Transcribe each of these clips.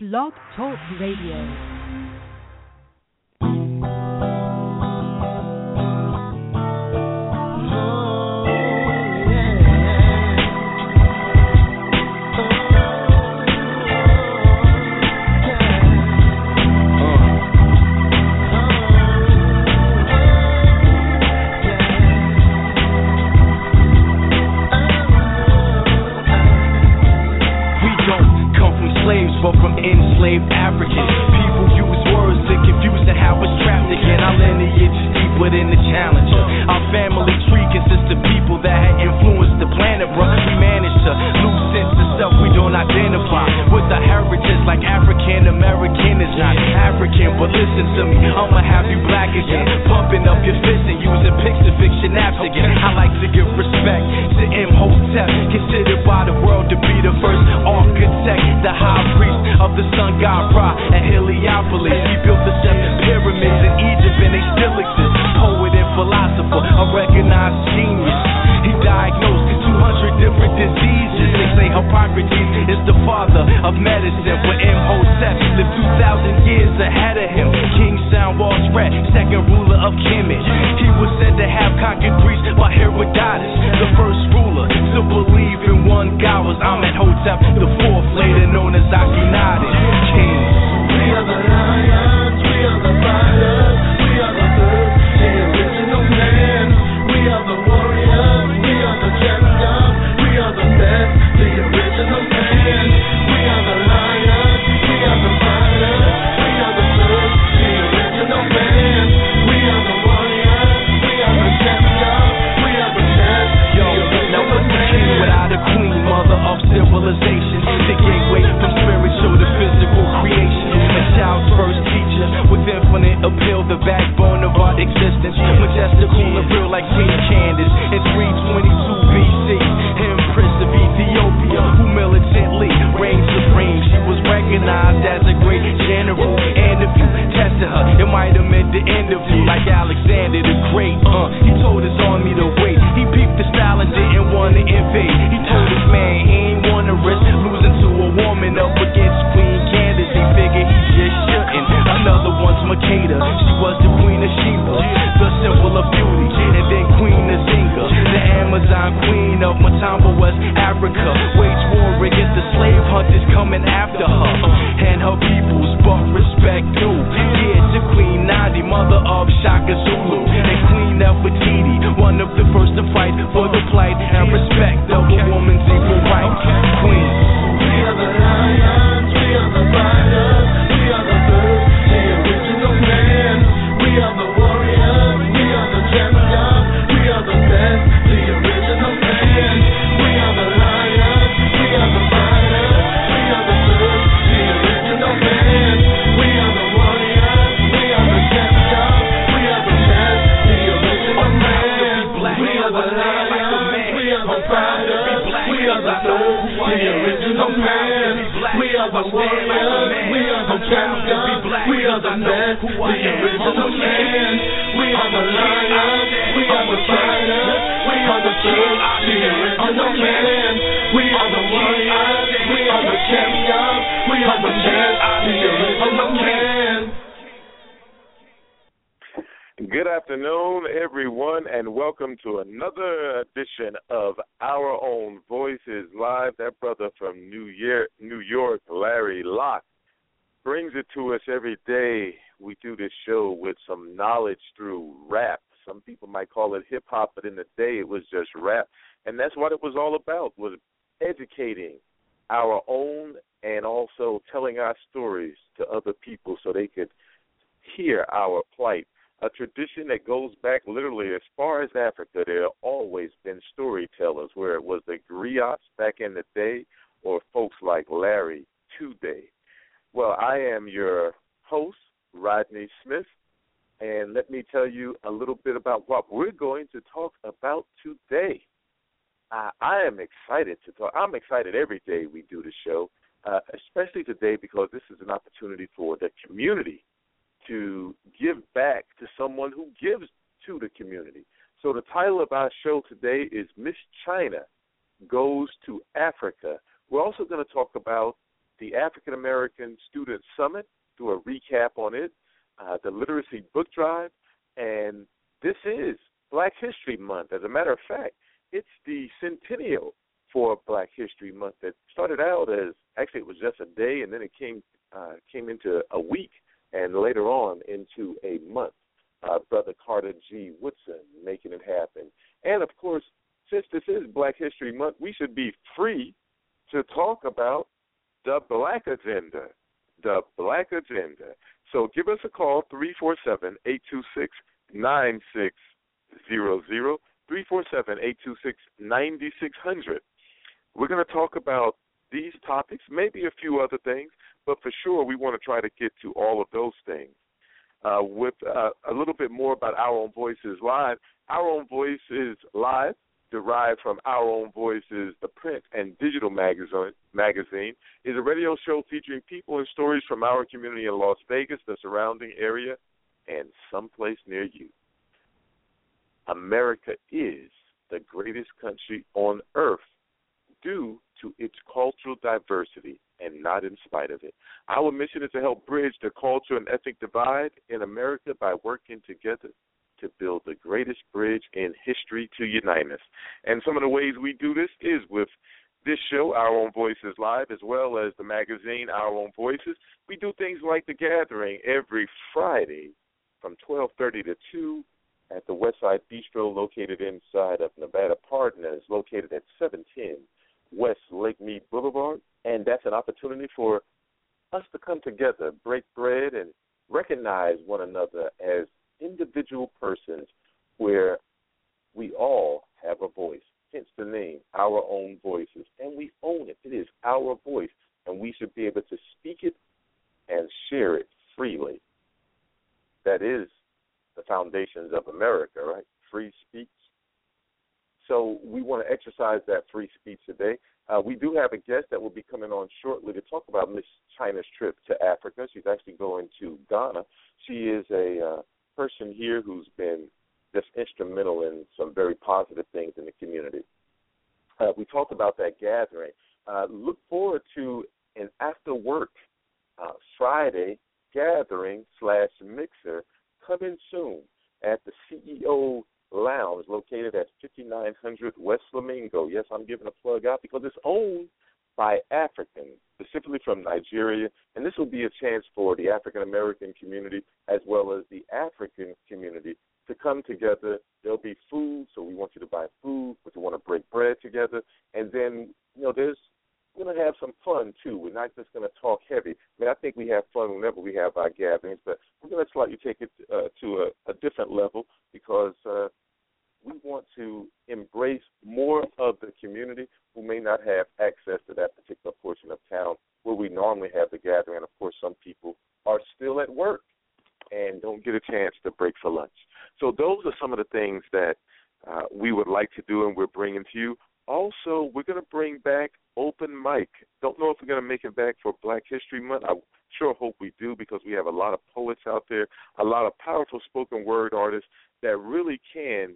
Blog Talk Radio. edition of Our Own Voices Live. That brother from New Year, New York, Larry Locke, brings it to us every day. We do this show with some knowledge through rap. Some people might call it hip hop, but in the day it was just rap, and that's what it was all about was educating our own and also telling our stories to other people so they could hear our plight a tradition that goes back literally as far as Africa. There have always been storytellers, where it was the griots back in the day, or folks like Larry today. Well, I am your host, Rodney Smith, and let me tell you a little bit about what we're going to talk about today. I am excited to talk. I'm excited every day we do the show, uh, especially today because this is an opportunity for the community to give back to someone who gives to the community. So the title of our show today is Miss China Goes to Africa. We're also going to talk about the African American Student Summit, do a recap on it, uh, the Literacy Book Drive, and this is Black History Month. As a matter of fact, it's the centennial for Black History Month that started out as actually it was just a day, and then it came uh, came into a week and later on into a month. Uh, Brother Carter G. Woodson making it happen, and of course, since this is Black History Month, we should be free to talk about the Black Agenda. The Black Agenda. So give us a call, 347 826 9600. 347 826 9600. We're going to talk about these topics, maybe a few other things, but for sure we want to try to get to all of those things. Uh, with uh, a little bit more about Our Own Voices Live. Our Own Voices Live, derived from Our Own Voices, the print and digital magazine, magazine, is a radio show featuring people and stories from our community in Las Vegas, the surrounding area, and someplace near you. America is the greatest country on earth due to its cultural diversity and not in spite of it. Our mission is to help bridge the cultural and ethnic divide in America by working together to build the greatest bridge in history to unite us. And some of the ways we do this is with this show, Our Own Voices Live, as well as the magazine Our Own Voices. We do things like the gathering every Friday from 12:30 to 2 at the Westside Bistro located inside of Nevada Partners, located at 710 West Lake Mead Boulevard. And that's an opportunity for us to come together, break bread, and recognize one another as individual persons where we all have a voice. Hence the name, Our Own Voices. And we own it. It is our voice. And we should be able to speak it and share it freely. That is the foundations of America, right? Free speech. So we want to exercise that free speech today. Uh, we do have a guest that will be coming on shortly to talk about Miss China's trip to Africa. She's actually going to Ghana. She is a uh, person here who's been just instrumental in some very positive things in the community. Uh, we talked about that gathering. Uh, look forward to an after work uh, Friday gathering slash mixer coming soon at the CEO Lounge located at 5900 West Flamingo. Yes, I'm giving a plug out because it's owned by Africans, specifically from Nigeria, and this will be a chance for the African American community as well as the African community to come together. There'll be food, so we want you to buy food, but you want to break bread together, and then you know there's going to have some fun too. We're not just going to talk heavy. I mean, I think we have fun whenever we have our gatherings, but we're going to slightly take it uh, to a, a different level because uh, we want to embrace more of the community who may not have access to that particular portion of town where we normally have the gathering. Of course, some people are still at work and don't get a chance to break for lunch. So those are some of the things that uh, we would like to do and we're bringing to you. Also, we're going to bring back open mic. Don't know if we're going to make it back for Black History Month. I sure hope we do because we have a lot of poets out there, a lot of powerful spoken word artists that really can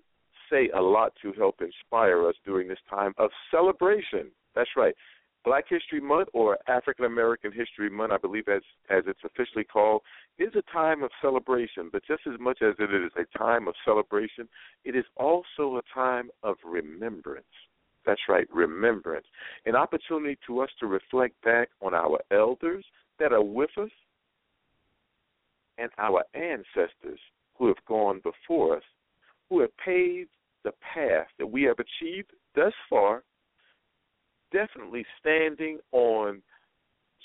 say a lot to help inspire us during this time of celebration. That's right. Black History Month or African American History Month, I believe as as it's officially called, is a time of celebration, but just as much as it is a time of celebration, it is also a time of remembrance. That's right, remembrance. An opportunity to us to reflect back on our elders that are with us and our ancestors who have gone before us, who have paved the path that we have achieved thus far, definitely standing on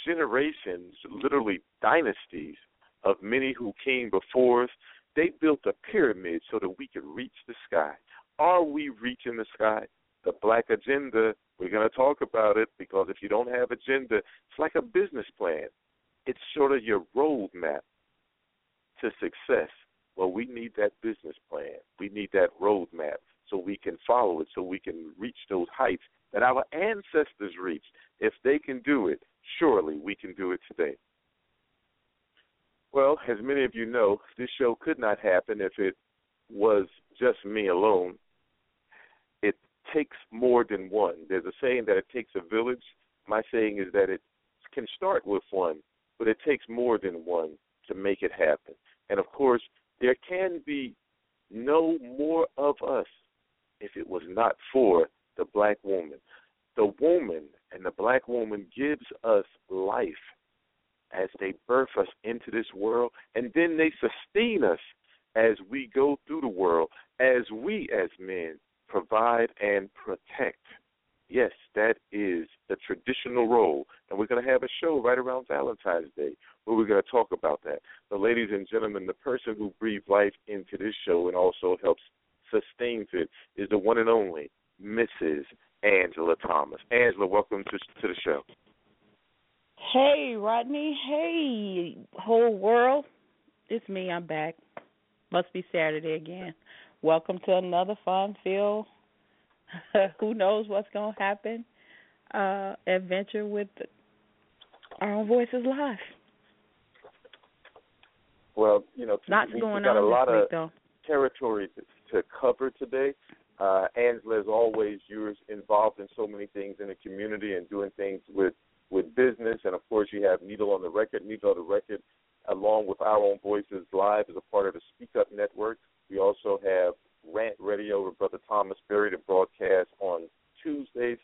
generations, literally dynasties of many who came before us. They built a pyramid so that we could reach the sky. Are we reaching the sky? The black agenda, we're going to talk about it because if you don't have agenda, it's like a business plan. It's sort of your roadmap to success. Well, we need that business plan. We need that roadmap so we can follow it, so we can reach those heights that our ancestors reached. If they can do it, surely we can do it today. Well, as many of you know, this show could not happen if it was just me alone. Takes more than one. There's a saying that it takes a village. My saying is that it can start with one, but it takes more than one to make it happen. And of course, there can be no more of us if it was not for the black woman. The woman and the black woman gives us life as they birth us into this world, and then they sustain us as we go through the world, as we as men provide and protect. Yes, that is the traditional role. And we're going to have a show right around Valentine's Day where we're going to talk about that. So, ladies and gentlemen, the person who breathed life into this show and also helps sustains it is the one and only Mrs. Angela Thomas. Angela, welcome to, to the show. Hey, Rodney. Hey, whole world. It's me. I'm back. Must be Saturday again. Welcome to another fun filled, who knows what's going to happen, uh, adventure with our own voices live. Well, you know, lots we, going we got on a lot this of week, though. territory to, to cover today. Uh, Angela, as always, you're involved in so many things in the community and doing things with with business, and of course, you have Needle on the Record. Needle on the Record, along with Our Own Voices Live, is a part of the Speak Up Network. We also have Rant Radio with Brother Thomas Berry to broadcast on Tuesdays.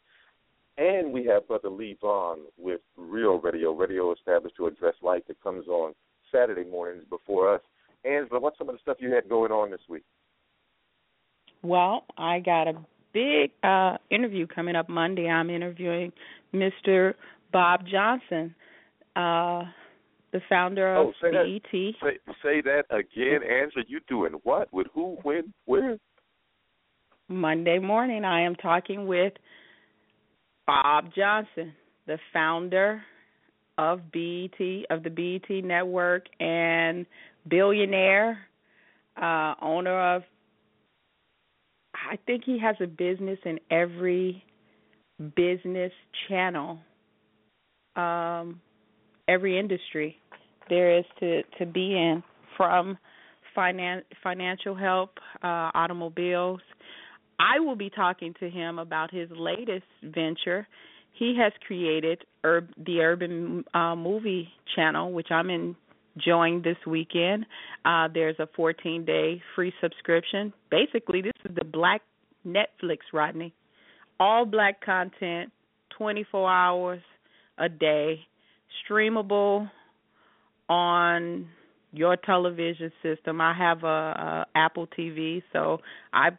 And we have Brother Lee Vaughn with Real Radio, radio established to address life that comes on Saturday mornings before us. Angela, what's some of the stuff you had going on this week? Well, I got a big uh interview coming up Monday. I'm interviewing Mr. Bob Johnson, uh the founder of oh, say BET. That, say, say that again, Angela. You doing what? With who? When? Where? Monday morning, I am talking with Bob Johnson, the founder of BET, of the BET network, and billionaire, uh, owner of. I think he has a business in every business channel, um, every industry there is to to be in, from finan- financial help, uh, automobiles. I will be talking to him about his latest venture. He has created Ur- the Urban uh, Movie Channel, which I'm enjoying this weekend. Uh, there's a 14 day free subscription. Basically, this is the black Netflix, Rodney. All black content, 24 hours a day, streamable on your television system. I have a, a Apple TV, so I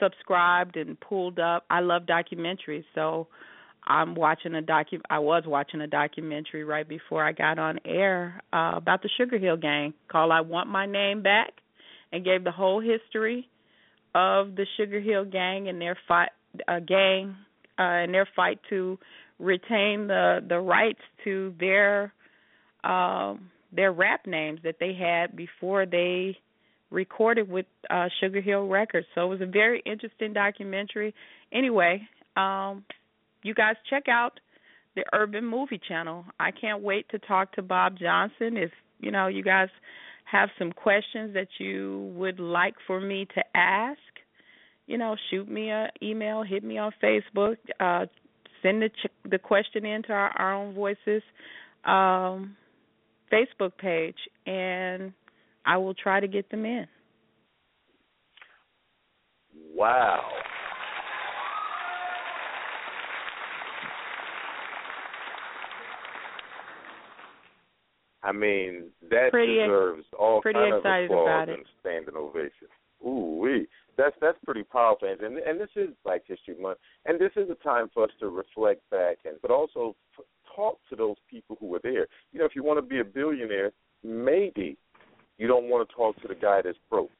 subscribed and pulled up. I love documentaries, so I'm watching a docu. I was watching a documentary right before I got on air uh, about the Sugar Hill Gang called "I Want My Name Back," and gave the whole history of the Sugar Hill Gang and their fight, uh, gang, uh, and their fight to retain the the rights to their um, their rap names that they had before they recorded with uh Sugar Hill Records. So it was a very interesting documentary. Anyway, um you guys check out the Urban Movie Channel. I can't wait to talk to Bob Johnson if, you know, you guys have some questions that you would like for me to ask. You know, shoot me a email, hit me on Facebook, uh send the ch- the question into our, our own voices um Facebook page and I will try to get them in. Wow. I mean, that Pretty- deserves all pretty kind of applause and standing ovation. Ooh wee. That's that's pretty powerful, and and this is Black History Month, and this is a time for us to reflect back and, but also talk to those people who were there. You know, if you want to be a billionaire, maybe you don't want to talk to the guy that's broke.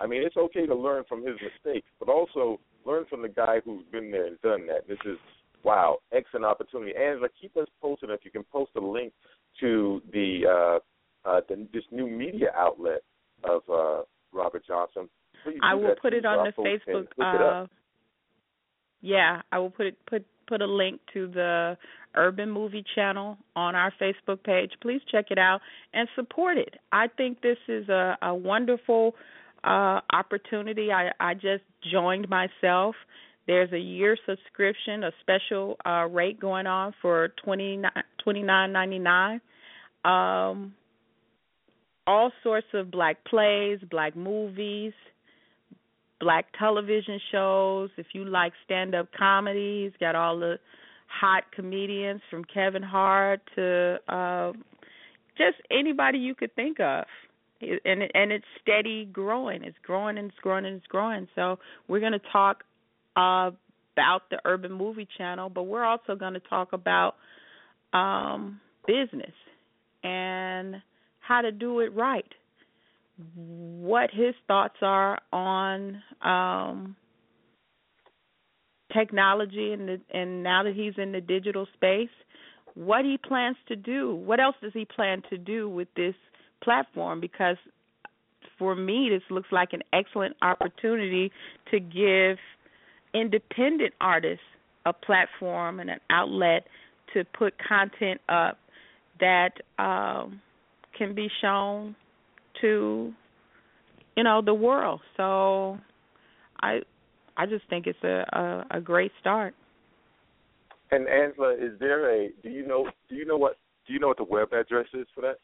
I mean, it's okay to learn from his mistakes, but also learn from the guy who's been there and done that. This is wow, excellent opportunity. Angela, keep us posted. If you can post a link to the uh, uh, the, this new media outlet of uh, Robert Johnson, please I will put it on the Facebook uh yeah, I will put it put put a link to the Urban Movie Channel on our Facebook page. Please check it out and support it. I think this is a, a wonderful uh opportunity. I, I just joined myself There's a year subscription, a special uh, rate going on for twenty nine ninety nine. Um, all sorts of black plays, black movies, black television shows. If you like stand up comedies, got all the hot comedians from Kevin Hart to uh, just anybody you could think of. And and it's steady growing. It's growing and it's growing and it's growing. So we're going to talk uh, about the Urban Movie Channel, but we're also going to talk about um, business and how to do it right. What his thoughts are on um, technology and the, and now that he's in the digital space, what he plans to do. What else does he plan to do with this platform? Because for me, this looks like an excellent opportunity to give independent artists a platform and an outlet to put content up that um, can be shown to you know the world. So I I just think it's a a, a great start. And Angela, is there a do you know do you know what do you know what the web address is for that?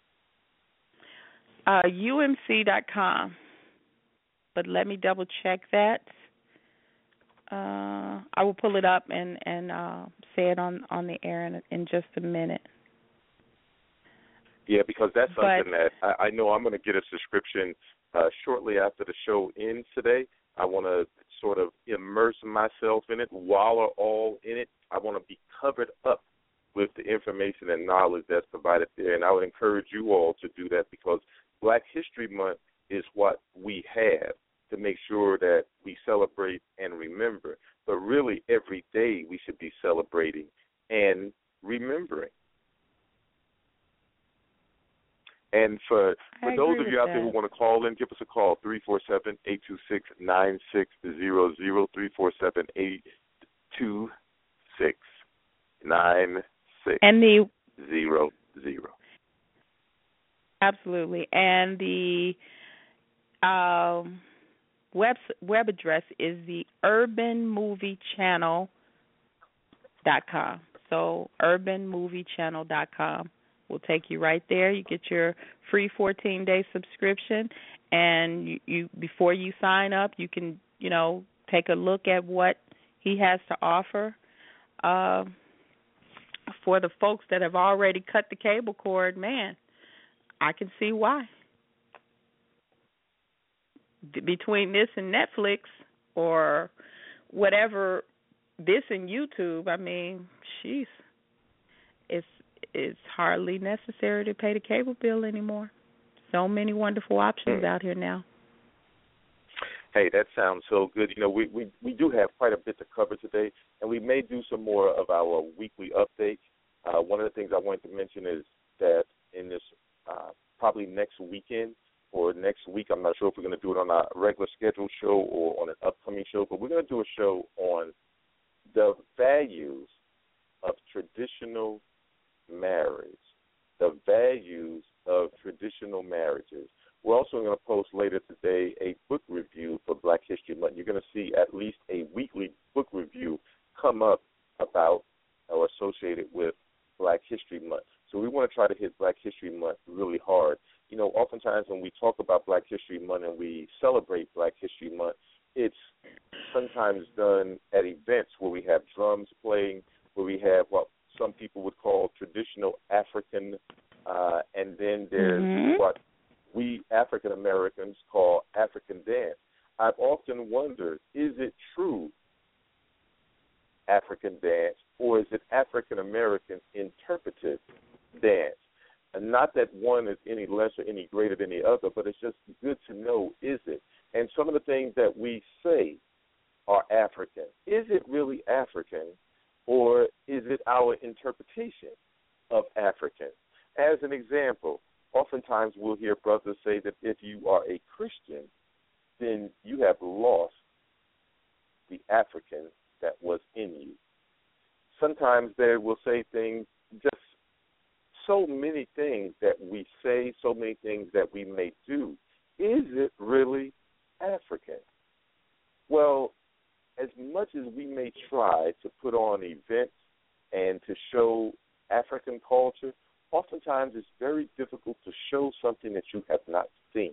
Uh, umc.com. But let me double check that. Uh, I will pull it up and and uh, say it on on the air in, in just a minute. Yeah, because that's something But- that I, I know I'm going to get a subscription uh, shortly after the show ends today. I want to sort of immerse myself in it, wallow all in it. I want to be covered up with the information and knowledge that's provided there. And I would encourage you all to do that because Black History Month is what we have to make sure that we celebrate and remember. But really, every day we should be celebrating and remembering. And for for I those of you out there who want to call in, give us a call three four seven eight two six nine six zero zero three four seven eight two six nine six And the zero zero. absolutely and the um web web address is the urbanmoviechannel dot com. So urbanmoviechannel dot com will take you right there. You get your free 14 day subscription, and you, you before you sign up, you can you know take a look at what he has to offer. Um, for the folks that have already cut the cable cord, man, I can see why. D- Between this and Netflix or whatever, this and YouTube, I mean, she's it's it's hardly necessary to pay the cable bill anymore. So many wonderful options Hmm. out here now. Hey, that sounds so good. You know, we, we we do have quite a bit to cover today, and we may do some more of our weekly updates. Uh, one of the things I wanted to mention is that in this uh, probably next weekend or next week, I'm not sure if we're going to do it on a regular scheduled show or on an upcoming show, but we're going to do a show on the values of traditional marriage, the values of traditional marriages. We're also going to post later today a book review for Black History Month. You're going to see at least a weekly book review come up about or associated with Black History Month. So we want to try to hit Black History Month really hard. You know, oftentimes when we talk about Black History Month and we celebrate Black History Month, it's sometimes done at events where we have drums playing, where we have what some people would call traditional African, uh, and then there's Mhm. what we African Americans call African dance. I've often wondered, is it true African dance or is it African American interpretive dance? And not that one is any less or any greater than the other, but it's just good to know is it? And some of the things that we say are African. Is it really African or is it our interpretation of African? As an example, oftentimes we'll hear brothers say that if you are a Christian, then you have lost the African that was in you. Sometimes they will say things, just so many things that we say, so many things that we may do. Is it really African? Well, as much as we may try to put on events and to show African culture, oftentimes it's very difficult to show something that you have not seen.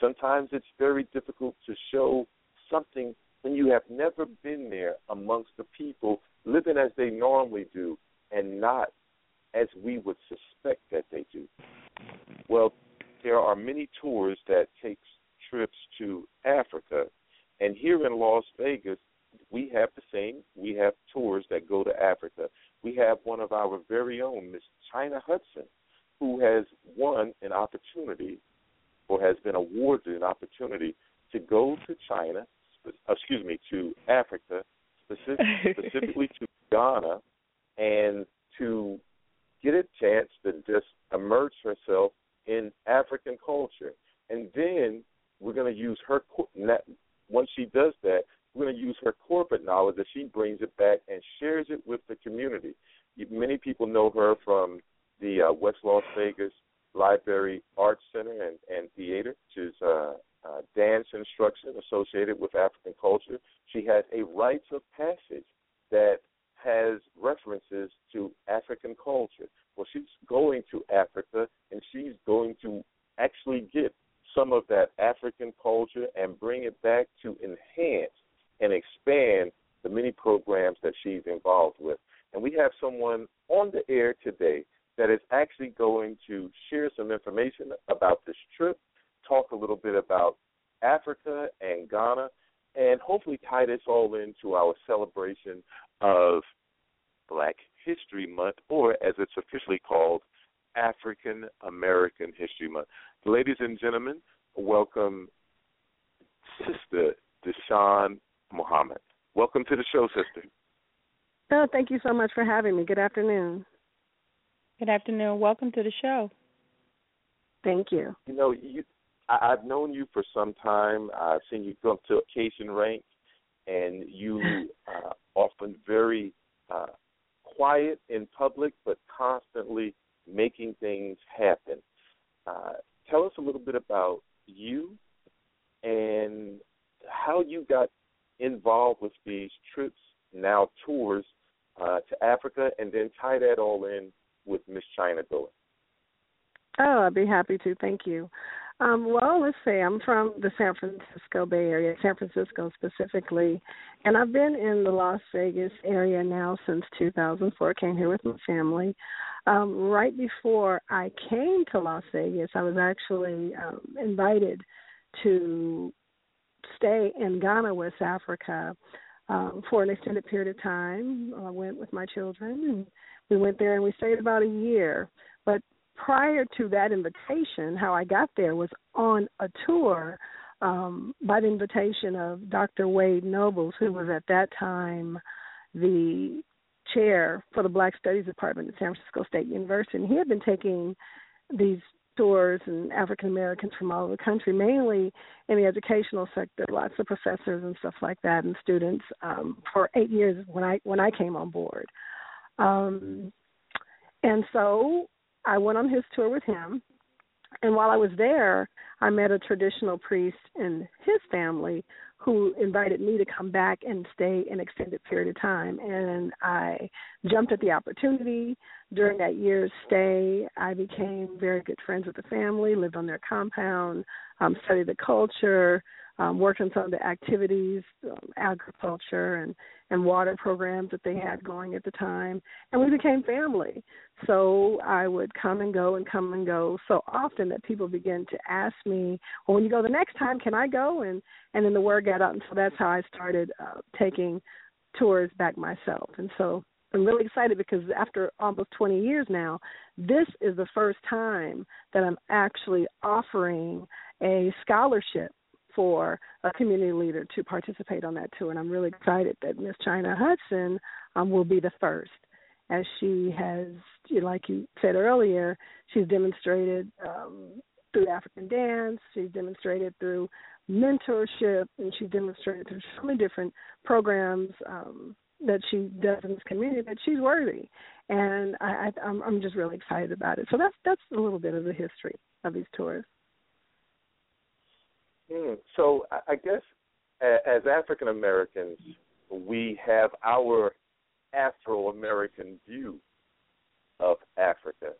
Sometimes it's very difficult to show something when you have never been there amongst the people living as they normally do and not as we would suspect that they do. Well, there are many tours that take trips to Africa, and here in Las Vegas, we have the same. We have tours that go to Africa. We have one of our very own, Miss China Hudson, who has won an opportunity or has been awarded an opportunity to go to China, uh, excuse me, to Africa, specific, specifically to Ghana, and to get a chance to just immerse herself in African culture. And then we're going to use her, once she does that, we're going to use her corporate knowledge that she brings it back and shares it with the community. Many people know her from the uh, West Las Vegas Library Arts Center and, and Theater, which is uh, uh, dance instruction associated with African culture. She has a rites of passage that has references to African culture. Well, she's going to Africa and she's going to actually get some of that African culture and bring it back to enhance and expand the many programs that she's involved with. And we have someone on the air today that is actually going to share some information about this trip, talk a little bit about Africa and Ghana, and hopefully tie this all into our celebration of Black History Month, or as it's officially called, African American History Month. Ladies and gentlemen, welcome Sister Deshawn Muhammad. Welcome to the show, sister. Oh, thank you so much for having me. Good afternoon. Good afternoon. Welcome to the show. Thank you. You know, you, I, I've known you for some time. I've seen you come to occasion rank, and you uh, often very uh, quiet in public, but constantly making things happen. Uh, tell us a little bit about you and how you got involved with these trips, now tours uh, to Africa, and then tie that all in with Miss China going. Oh, I'd be happy to. Thank you. Um, well, let's say I'm from the San Francisco Bay Area, San Francisco specifically, and I've been in the Las Vegas area now since 2004. Came here with my family. Um, right before I came to Las Vegas, I was actually um, invited to stay in Ghana, West Africa, um, for an extended period of time. I went with my children, and we went there and we stayed about a year. But prior to that invitation, how I got there was on a tour um, by the invitation of Dr. Wade Nobles, who was at that time the chair for the Black Studies Department at San Francisco State University. And he had been taking these tours and African Americans from all over the country, mainly in the educational sector, lots of professors and stuff like that, and students um, for eight years when I when I came on board. Um, and so I went on his tour with him. And while I was there, I met a traditional priest and his family who invited me to come back and stay an extended period of time. And I jumped at the opportunity. During that year's stay, I became very good friends with the family, lived on their compound, um, studied the culture, um, worked on some of the activities, um, agriculture and and water programs that they had going at the time, and we became family. So I would come and go and come and go so often that people began to ask me, "Well, when you go the next time, can I go?" And and then the word got out, and so that's how I started uh, taking tours back myself. And so I'm really excited because after almost 20 years now, this is the first time that I'm actually offering a scholarship for a community leader to participate on that tour. And I'm really excited that Miss China Hudson um, will be the first, as she has, like you said earlier, she's demonstrated um, through African dance, she's demonstrated through mentorship, and she's demonstrated through so many different programs um, that she does in this community that she's worthy. And I, I, I'm, I'm just really excited about it. So that's that's a little bit of the history of these tours. Mm, so I, guess as African Americans, we have our Afro American view of Africa.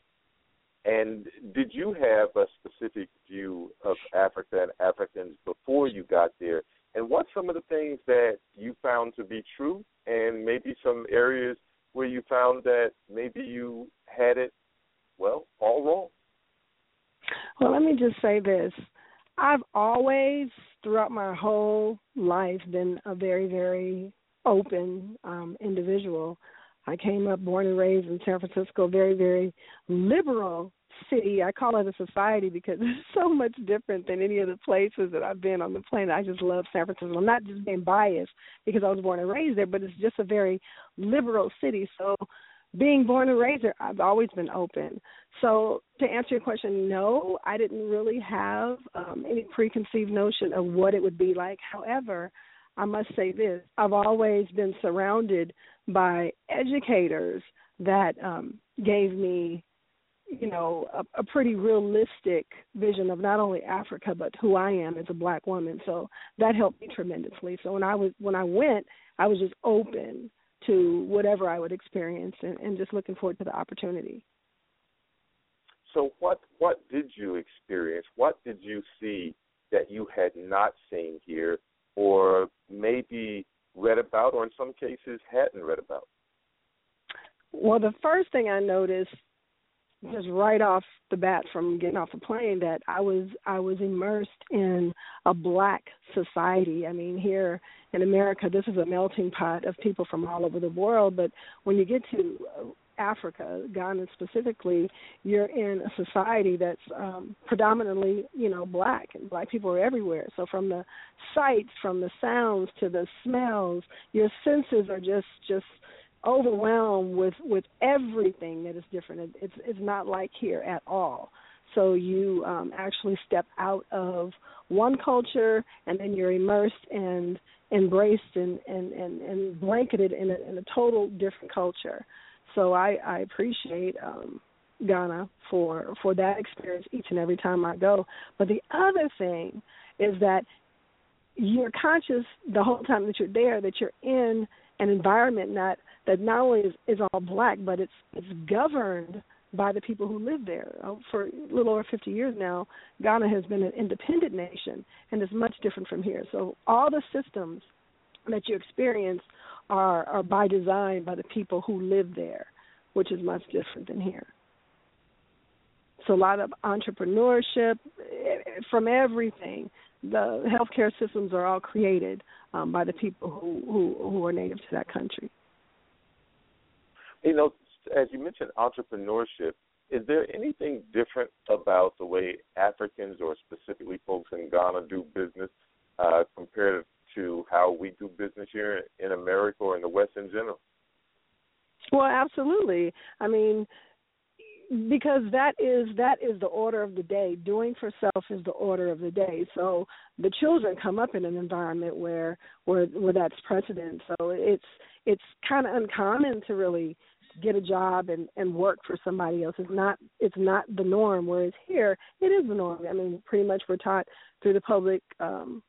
And did you have a specific view of Africa and Africans before you got there? And what some of the things that you found to be true, and maybe some areas where you found that maybe you had it, well, all wrong? Well, let me just say this. I've always, throughout my whole life, been a very, very open um, individual. I came up, born and raised in San Francisco, very, very liberal city. I call it a society because it's so much different than any of the places that I've been on the planet. I just love San Francisco. I'm not just being biased because I was born and raised there, but it's just a very liberal city. So being born and raised there, I've always been open. So to answer your question, no, I didn't really have um, any preconceived notion of what it would be like. However, I must say this: I've always been surrounded by educators that um, gave me, you know, a, a pretty realistic vision of not only Africa but who I am as a black woman. So that helped me tremendously. So when I was when I went, I was just open to whatever I would experience and, and just looking forward to the opportunity. So what what did you experience? What did you see that you had not seen here or maybe read about or in some cases hadn't read about? Well, the first thing I noticed just right off the bat from getting off the plane that I was I was immersed in a black society. I mean, here in America, this is a melting pot of people from all over the world. But when you get to Africa, Ghana specifically, you're in a society that's um, predominantly, you know, black, and black people are everywhere. So from the sights, from the sounds to the smells, your senses are just just overwhelmed with with everything that is different. It, it's it's not like here at all. So you um, actually step out of one culture and then you're immersed and embraced and and and, and blanketed in a, in a total different culture. So I, I appreciate um, Ghana for for that experience each and every time I go. But the other thing is that you're conscious the whole time that you're there that you're in an environment that that not only is, is all black, but it's it's governed by the people who live there. Uh, for a little over 50 years now, Ghana has been an independent nation, and is much different from here. So all the systems that you experience are are by design by the people who live there, which is much different than here. So a lot of entrepreneurship eh, from everything. The healthcare systems are all created um, by the people who, who who are native to that country. You know, as you mentioned entrepreneurship, is there anything different about the way Africans or specifically folks in Ghana do business uh, compared to how we do business here in America or in the West in general? Well, absolutely. I mean, because that is that is the order of the day. Doing for self is the order of the day. So the children come up in an environment where where where that's precedent. So it's it's kind of uncommon to really get a job and and work for somebody else. It's not it's not the norm. Whereas here, it is the norm. I mean, pretty much we're taught through the public um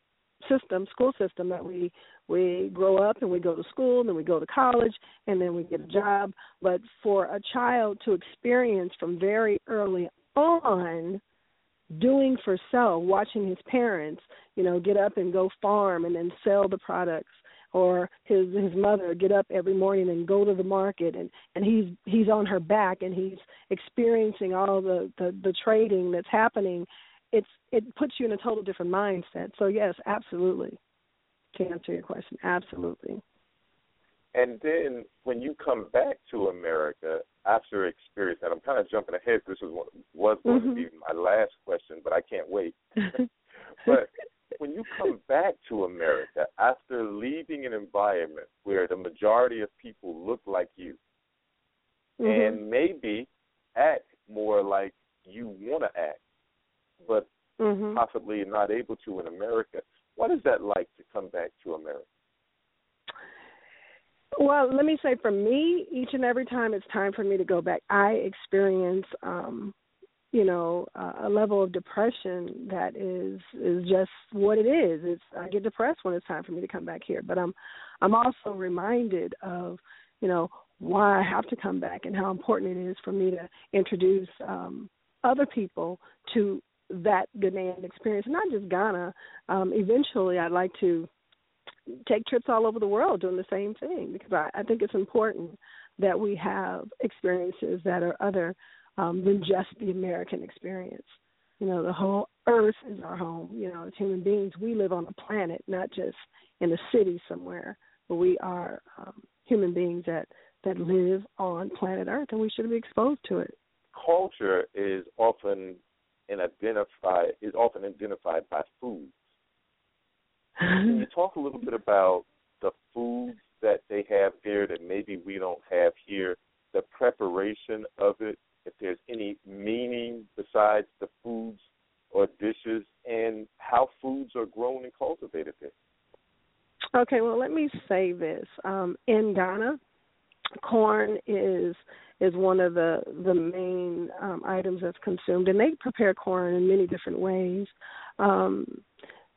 system, school system, that we we grow up and we go to school and then we go to college and then we get a job. But for a child to experience from very early on doing for self, watching his parents, you know, get up and go farm and then sell the products or his his mother get up every morning and go to the market and and he's he's on her back and he's experiencing all the the, the trading that's happening it's it puts you in a total different mindset. So yes, absolutely. To answer your question, absolutely. And then when you come back to America after experience, and I'm kind of jumping ahead. This was was going mm-hmm. to be my last question, but I can't wait. but when you come back to America after leaving an environment where the majority of people look like you, mm-hmm. and maybe act more like you want to act, but mm-hmm. possibly not able to in America. What is that like to come back to America? Well, let me say for me, each and every time it's time for me to go back, I experience um you know uh, a level of depression that is is just what it is it's i get depressed when it's time for me to come back here but i'm i'm also reminded of you know why i have to come back and how important it is for me to introduce um other people to that Ghanaian experience, not just Ghana. Um, eventually, I'd like to take trips all over the world doing the same thing because I, I think it's important that we have experiences that are other um, than just the American experience. You know, the whole earth is our home. You know, as human beings, we live on a planet, not just in a city somewhere, but we are um, human beings that that live on planet Earth, and we should be exposed to it. Culture is often and identify is often identified by food. Can you talk a little bit about the foods that they have there that maybe we don't have here, the preparation of it, if there's any meaning besides the foods or dishes, and how foods are grown and cultivated there? Okay, well, let me say this. Um, in Ghana, corn is is one of the the main um, items that's consumed, and they prepare corn in many different ways. Um,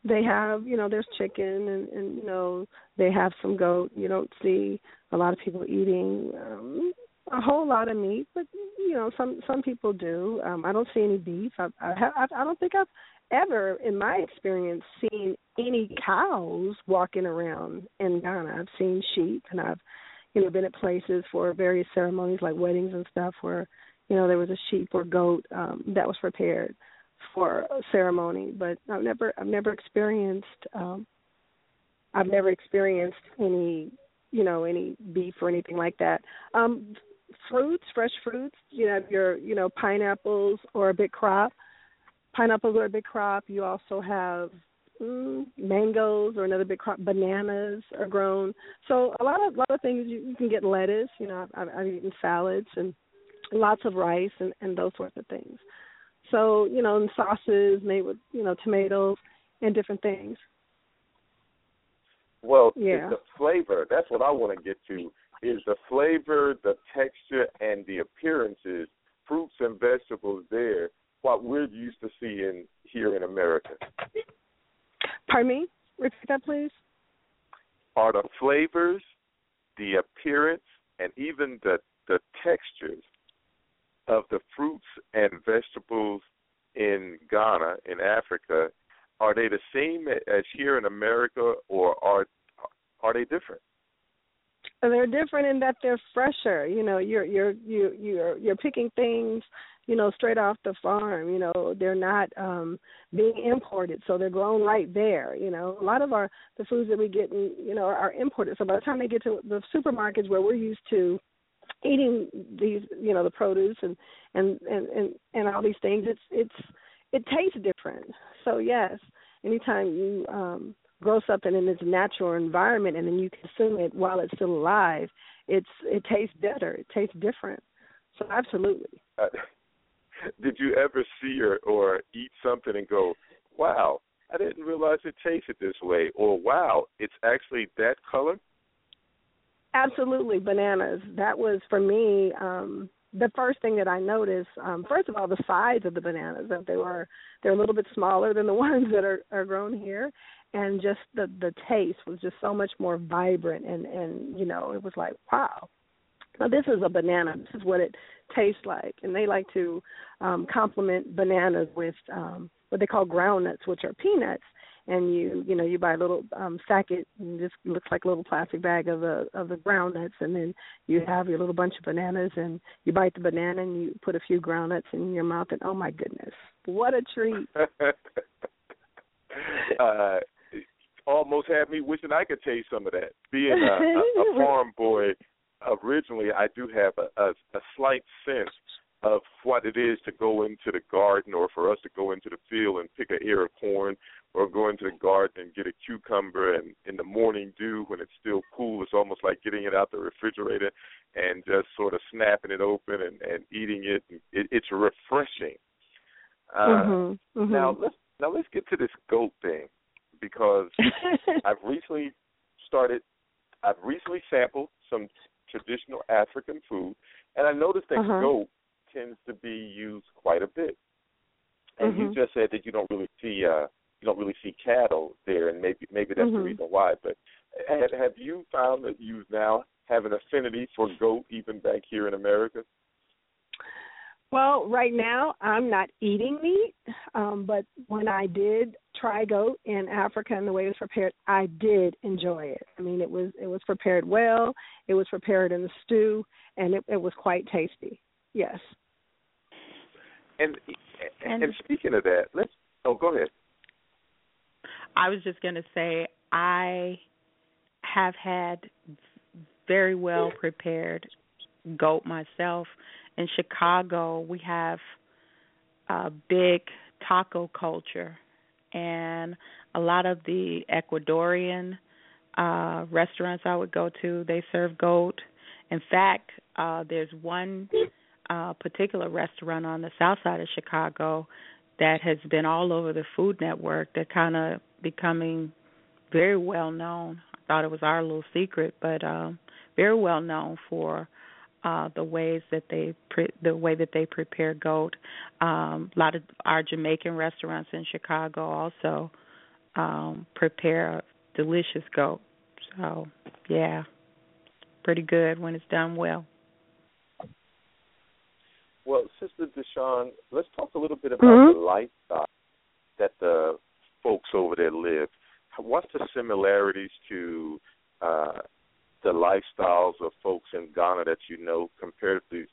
they have, you know, there's chicken, and, and you know, they have some goat. You don't see a lot of people eating um, a whole lot of meat, but you know, some some people do. Um, I don't see any beef. I, I, I, I don't think I've ever, in my experience, seen any cows walking around in Ghana. I've seen sheep, and I've you know been at places for various ceremonies like weddings and stuff where you know there was a sheep or goat um that was prepared for a ceremony but i've never i've never experienced um i've never experienced any you know any beef or anything like that um fruits fresh fruits you have your you know pineapples or a big crop pineapples are a big crop you also have mm, mangoes or another big crop. Bananas are grown. So a lot of a lot of things you, you can get lettuce. You know, I've, I've eaten salads and lots of rice and, and those sorts of things. So you know, and sauces made with you know tomatoes and different things. Well, yeah. the flavor. That's what I want to get to. Is the flavor, the texture, and the appearances, fruits and vegetables there, what we're used to seeing here in America. Pardon me? Repeat that, please. Are the flavors, the appearance, and even the the textures of the fruits and vegetables in Ghana, in Africa, are they the same as here in America, or are are they different? They're different in that they're fresher. You know, you're you're you you're you're picking things you know, straight off the farm. You know, they're not um being imported, so they're grown right there. You know, a lot of our the foods that we get, in, you know, are imported. So by the time they get to the supermarkets where we're used to eating these, you know, the produce and and and and, and all these things, it's it's it tastes different. So yes, anytime you um grow something in its natural environment and then you consume it while it's still alive, it's it tastes better. It tastes different. So absolutely. Uh, did you ever see or, or eat something and go, wow, I didn't realize it tasted this way, or wow, it's actually that color? Absolutely, bananas. That was for me um the first thing that I noticed. Um first of all, the size of the bananas that they were they're a little bit smaller than the ones that are are grown here, and just the the taste was just so much more vibrant and and you know it was like wow now this is a banana. This is what it tastes like, and they like to um, complement bananas with um, what they call groundnuts, which are peanuts. And you, you know, you buy a little um, sack it, and just looks like a little plastic bag of the of the groundnuts, and then you have your little bunch of bananas, and you bite the banana, and you put a few groundnuts in your mouth, and oh my goodness, what a treat! uh, almost had me wishing I could taste some of that. Being a, a, a farm boy originally I do have a, a, a slight sense of what it is to go into the garden or for us to go into the field and pick an ear of corn or go into the garden and get a cucumber and in the morning dew when it's still cool it's almost like getting it out the refrigerator and just sort of snapping it open and, and eating it. it it's refreshing uh mm-hmm, mm-hmm. now let's now let's get to this goat thing because I've recently started I've recently sampled some traditional African food, and I noticed that uh-huh. goat tends to be used quite a bit and Mhm. you just said that you don't really see uh, you don't really see cattle there, and maybe maybe that's the Mhm. reason why. But have, have you found that you now have an affinity for goat even back here in America? Well, right now I'm not eating meat, um, but when I did try goat in Africa and the way it was prepared, I did enjoy it. I mean, it was it was prepared well. It was prepared in the stew, and it, it was quite tasty. Yes. And, and And- and speaking of that, let's oh go ahead. I was just going to say I have had very well prepared goat myself. In Chicago, we have a big taco culture, and a lot of the Ecuadorian uh restaurants I would go to, they serve goat. In fact, uh there's one uh particular restaurant on the south side of Chicago that has been all over the Food Network that kind of becoming very well known. I thought it was our little secret, but um very well known for uh the ways that they pre- the way that they prepare goat. Um a lot of our Jamaican restaurants in Chicago also um prepare delicious goat. So, yeah. Pretty good when it's done well. Well, Sister Deshawn, let's talk a little bit about Mhm. the lifestyle that the folks over there live. What's the similarities to uh, the lifestyles of folks in Ghana that you know comparatively,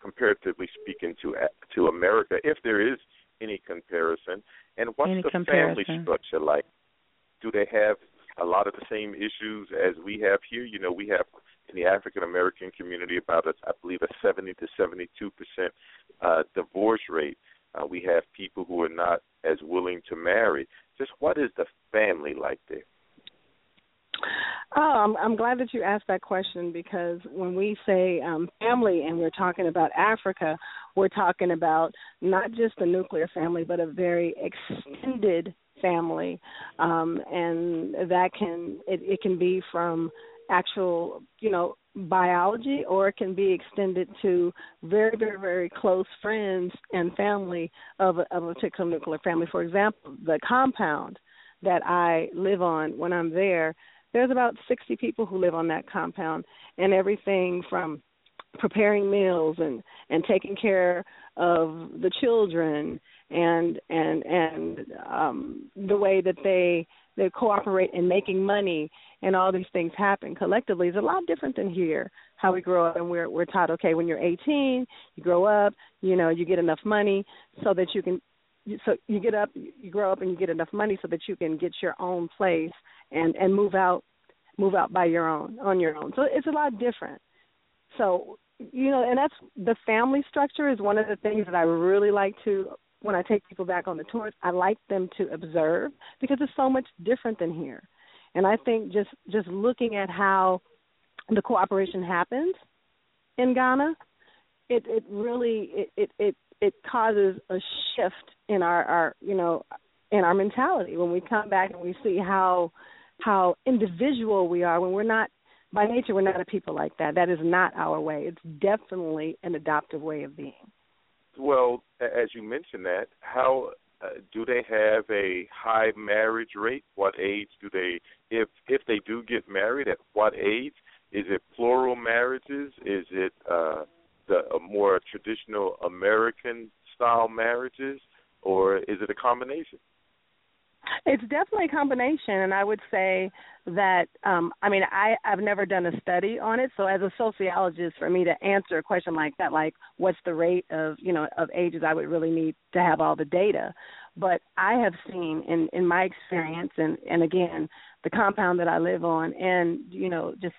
comparatively speaking to to America, if there is any comparison? And what's Any the comparison. family structure like? Do they have a lot of the same issues as we have here? You know, we have in the African American community about a, I believe a 70 to 72 percent uh, divorce rate. Uh, we have people who are not as willing to marry. Just what is the family like there? Oh, I'm, I'm glad that you asked that question because when we say um, family and we're talking about Africa, we're talking about not just a nuclear family, but a very extended family, um, and that can it, it can be from actual, you know, biology, or it can be extended to very, very, very close friends and family of a, of a particular nuclear family. For example, the compound that I live on when I'm there there's about 60 people who live on that compound and everything from preparing meals and and taking care of the children and and and um the way that they they cooperate in making money and all these things happen collectively is a lot different than here how we grow up. And we're we're taught okay when you're 18 you grow up you know you get enough money so that you can so you get up you grow up and you get enough money so that you can get your own place and and move out move out by your own on your own. So it's a lot different. So you know and that's the family structure is one of the things that i really like to when i take people back on the tours i like them to observe because it's so much different than here. And i think just just looking at how the cooperation happens in ghana it it really it it it, it causes a shift in our our you know in our mentality when we come back and we see how how individual we are when we're not by nature we're not a people like that that is not our way it's definitely an adoptive way of being Well, as you mentioned that, how uh, do they have a high marriage rate? What age do they, if if they do get married, at what age? Is it plural marriages? Is it uh, the more traditional American style marriages, or is it a combination? It's definitely a combination, and I would say that um, I mean I I've never done a study on it, so as a sociologist, for me to answer a question like that, like what's the rate of you know of ages, I would really need to have all the data. But I have seen in in my experience, and and again, the compound that I live on, and you know just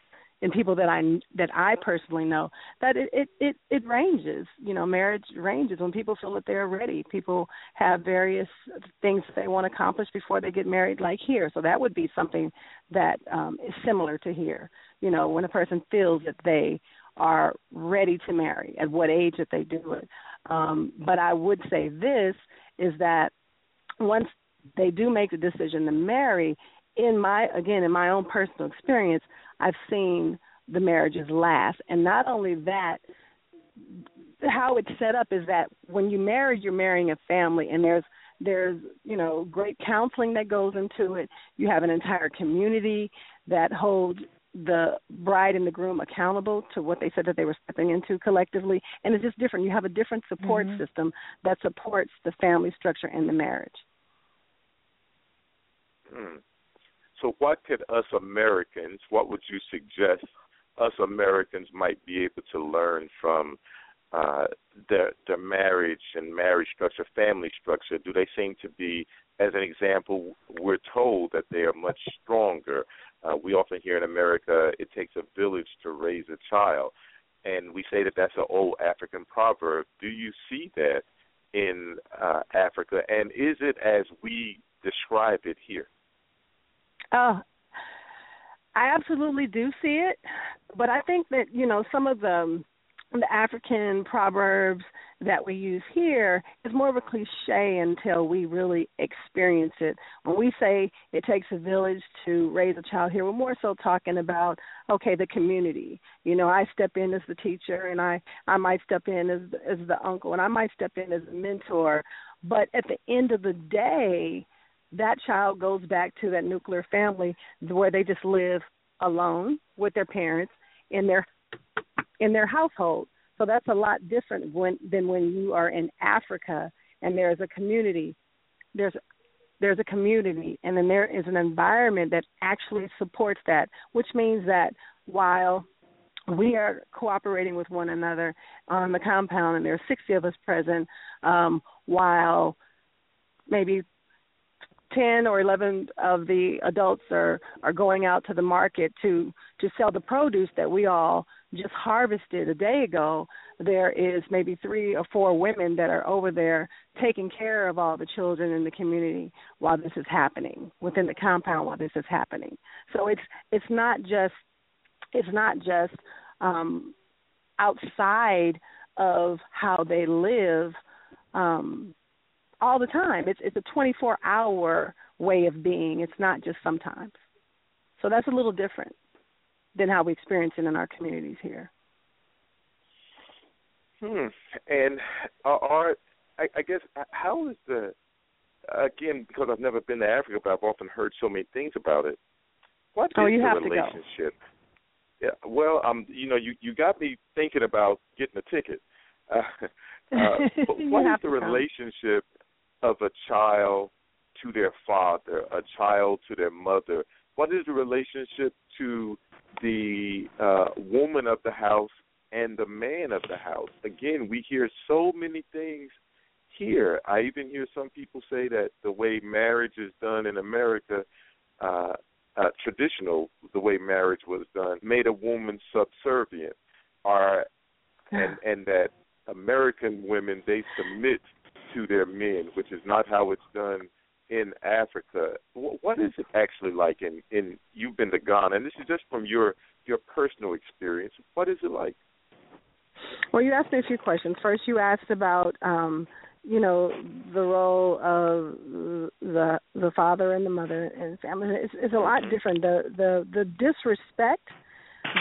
in people that I that I personally know that it it it, it ranges. You know, marriage ranges when people feel that they're ready. People have various things they want to accomplish before they get married, like here. So that would be something that um, is similar to here. You know, when a person feels that they are ready to marry, at what age that they do it. Um, but I would say this is that once they do make the decision to marry, in my again in my own personal experience, I've seen the marriages last, and not only that, how it's set up is that when you marry, you're marrying a family, and there's there's you know great counseling that goes into it. You have an entire community that holds the bride and the groom accountable to what they said that they were stepping into collectively and it's just different you have a different support mm-hmm. system that supports the family structure and the marriage hmm. So what could us americans what would you suggest us americans might be able to learn from uh their their marriage and marriage structure family structure do they seem to be as an example we're told that they are much stronger uh, we often hear in America, it takes a village to raise a child. And we say that that's an old African proverb. Do you see that in uh, Africa? And is it as we describe it here? Oh, I absolutely do see it. But I think that, you know, some of the um, the African proverbs that we use here is more of a cliche until we really experience it. When we say it takes a village to raise a child here, we're more so talking about okay, the community. You know, I step in as the teacher and I I might step in as as the uncle and I might step in as a mentor, but at the end of the day, that child goes back to that nuclear family where they just live alone with their parents in their in their household. So that's a lot different when, than when you are in Africa and there is a community. There's there's a community and then there is an environment that actually supports that, which means that while we are cooperating with one another on the compound and there are 60 of us present, um, while maybe 10 or 11 of the adults are are going out to the market to to sell the produce that we all just harvested a day ago there is maybe three or four women that are over there taking care of all the children in the community while this is happening within the compound while this is happening. So it's it's not just it's not just um outside of how they live um all the time. It's it's a 24 hour way of being. It's not just sometimes. So that's a little different than how we experience it in our communities here. Hmm. And are I, I guess how is the again because I've never been to Africa, but I've often heard so many things about it. What oh, is you the have relationship? Yeah. Well, um, you know, you you got me thinking about getting a ticket. Uh, uh, what is the relationship of a child to their father, a child to their mother? What is the relationship to the uh, woman of the house and the man of the house? Again, we hear so many things here. I even hear some people say that the way marriage is done in America, uh, uh, traditional, the way marriage was done, made a woman subservient, and and that American women they submit to their men, which is not how it's done in Africa. What is it actually like in in you've been to Ghana, and this is just from your your personal experience. What is it like? Well, you asked me a few questions. First, you asked about um, you know the role of the the father and the mother and family. It's, it's a lot different. The the the disrespect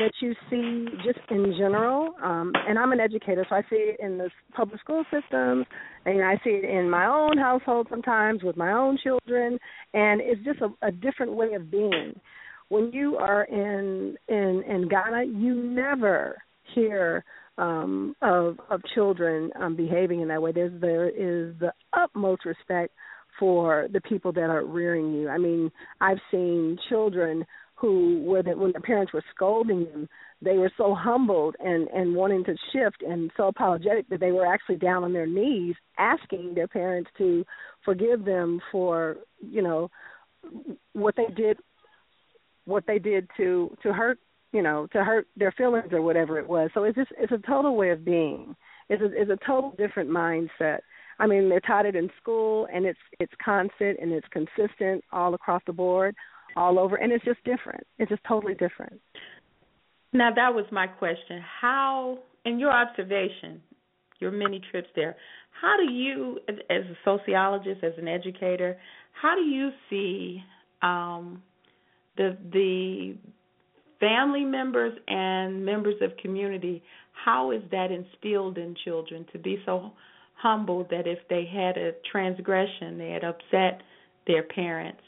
that you see just in general. Um, and I'm an educator, so I see it in the public school system, and I see it in my own household sometimes with my own children, and it's just a, a different way of being. When you are in in in Ghana, you never hear um of of children um behaving in that way there's there is the utmost respect for the people that are rearing you i mean i've seen children who were that when the parents were scolding them, they were so humbled and and wanting to shift and so apologetic that they were actually down on their knees asking their parents to forgive them for you know what they did what they did to to hurt you know to hurt their feelings or whatever it was. So it's just it's a total way of being. It's a, it's a total different mindset. I mean they're taught it in school and it's it's constant and it's consistent all across the board all over, and it's just different. It's just totally different. Now that was my question. How, in your observation, your many trips there, how do you, as a sociologist, as an educator, how do you see um, the the family members and members of community, how is that instilled in children to be so humble that if they had a transgression, they had upset their parents,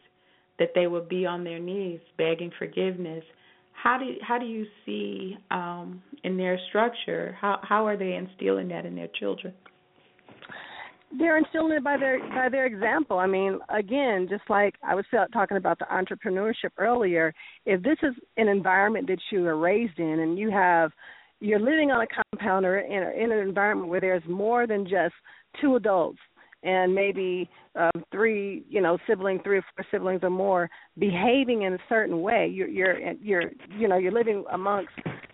that they would be on their knees begging forgiveness. How do how do you see um, in their structure how how are they instilling that in their children? they're instilling it by their by their example. I mean, again, just like I was talking about the entrepreneurship earlier, if this is an environment that you are raised in, and you have you're living on a compound or in, in an environment where there's more than just two adults and maybe um, three, you know, siblings, three or four siblings or more, behaving in a certain way. You're, you're, you're, you know, you're living amongst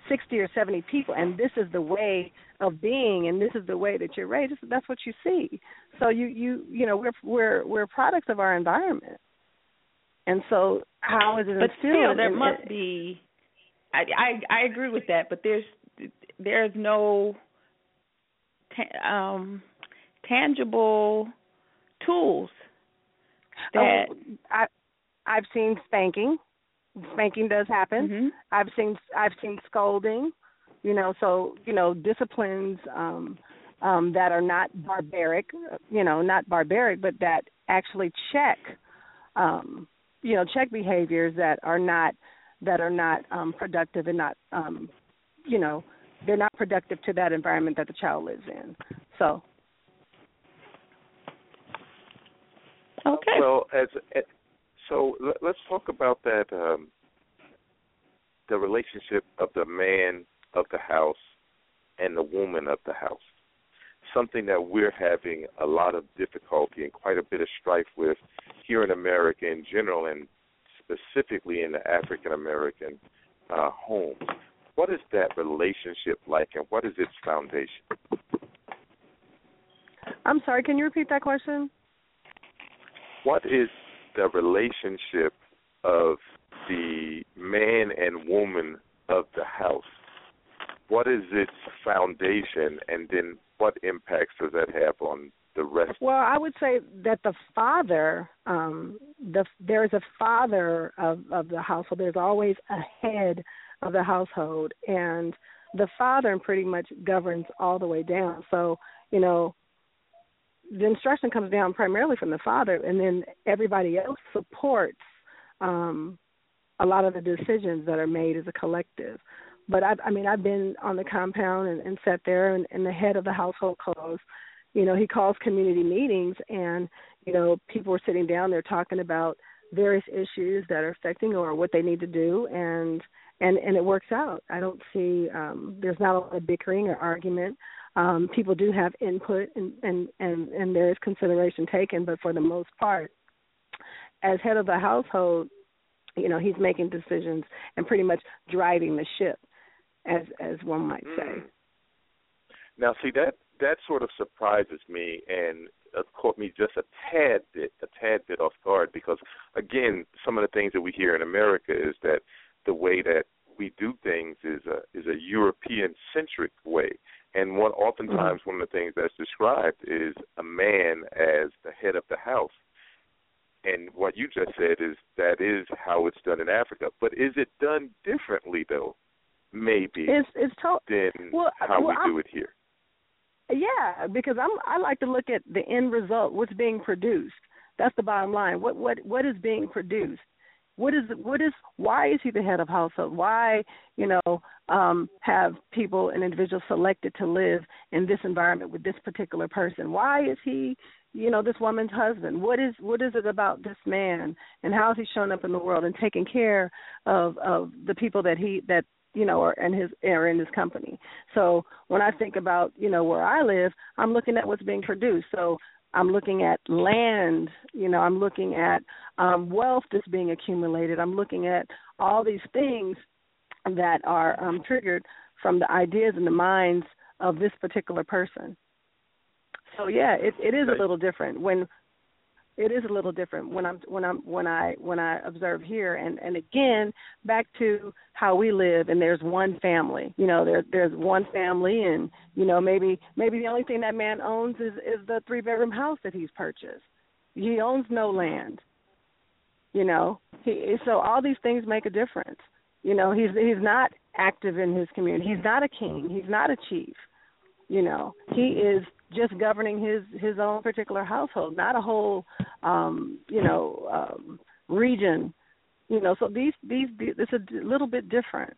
sixty or seventy people, and this is the way of being, and this is the way that you're raised. That's what you see. So you, you, you know, we're we're we're products of our environment, and so how is it but still, there must be. I, I I agree with that, but there's there's no um tangible tools that oh, I I've seen spanking. Spanking does happen. Mm-hmm. I've seen I've seen scolding. You know, so you know disciplines um, um, that are not barbaric. You know, not barbaric, but that actually check. Um, you know, check behaviors that are not that are not um, productive and not um, you know they're not productive to that environment that the child lives in. So Okay. Well, as, as so, let's talk about that. Um, the relationship of the man of the house and the woman of the house. Something that we're having a lot of difficulty and quite a bit of strife with here in America in general, and specifically in the African American uh, homes. What is that relationship like, and what is its foundation? I'm sorry. Can you repeat that question? What is the relationship of the man and woman of the house? What is its foundation, and then what impacts does that have on the rest? Well, I would say that the father, um, the there is a father of of the household. There's always a head of the household, and the father pretty much governs all the way down. So, you know, the instruction comes down primarily from the father, and then everybody else supports um, a lot of the decisions that are made as a collective. But I, I mean, I've been on the compound and, and sat there, and, and the head of the household calls. You know, he calls community meetings, and you know, people are sitting down there talking about various issues that are affecting or what they need to do, and and and it works out. I don't see um, there's not a lot of bickering or argument um, people do have input and, and, and, and there is consideration taken, but for the most part, as head of the household, you know, he's making decisions and pretty much driving the ship, as as one might say. Mm. Now, see that that sort of surprises me and uh, caught me just a tad bit, a tad bit off guard because, again, some of the things that we hear in America is that the way that we do things is a is a European centric way, and what oftentimes mm-hmm. one of the things that's described is a man as the head of the house. And what you just said is that is how it's done in Africa. But is it done differently though? Maybe it's it's to- than well, how well, we I'm, do it here. Yeah, because I'm I like to look at the end result, what's being produced. That's the bottom line. What what what is being produced? What is what is why is he the head of household? Why you know um have people and individuals selected to live in this environment with this particular person? Why is he you know this woman's husband? What is what is it about this man? And how is he showing up in the world and taking care of of the people that he that you know are in his are in his company? So when i think about you know where i live i'm looking at what's being produced. So I'm looking at land, you know, I'm looking at um, wealth that's being accumulated. I'm looking at all these things that are um, triggered from the ideas and the minds of this particular person. So yeah, it, it is a little different when it is a little different when I'm when I'm when I when I observe here and and again back to how we live and there's one family you know there there's one family and you know maybe maybe the only thing that man owns is is the three bedroom house that he's purchased he owns no land you know he so all these things make a difference You know, he's he's not active in his community. He's not a king. He's not a chief. You know, he is just governing his his own particular household, not a whole um, you know, um region. You know, so these these, it's a little bit different.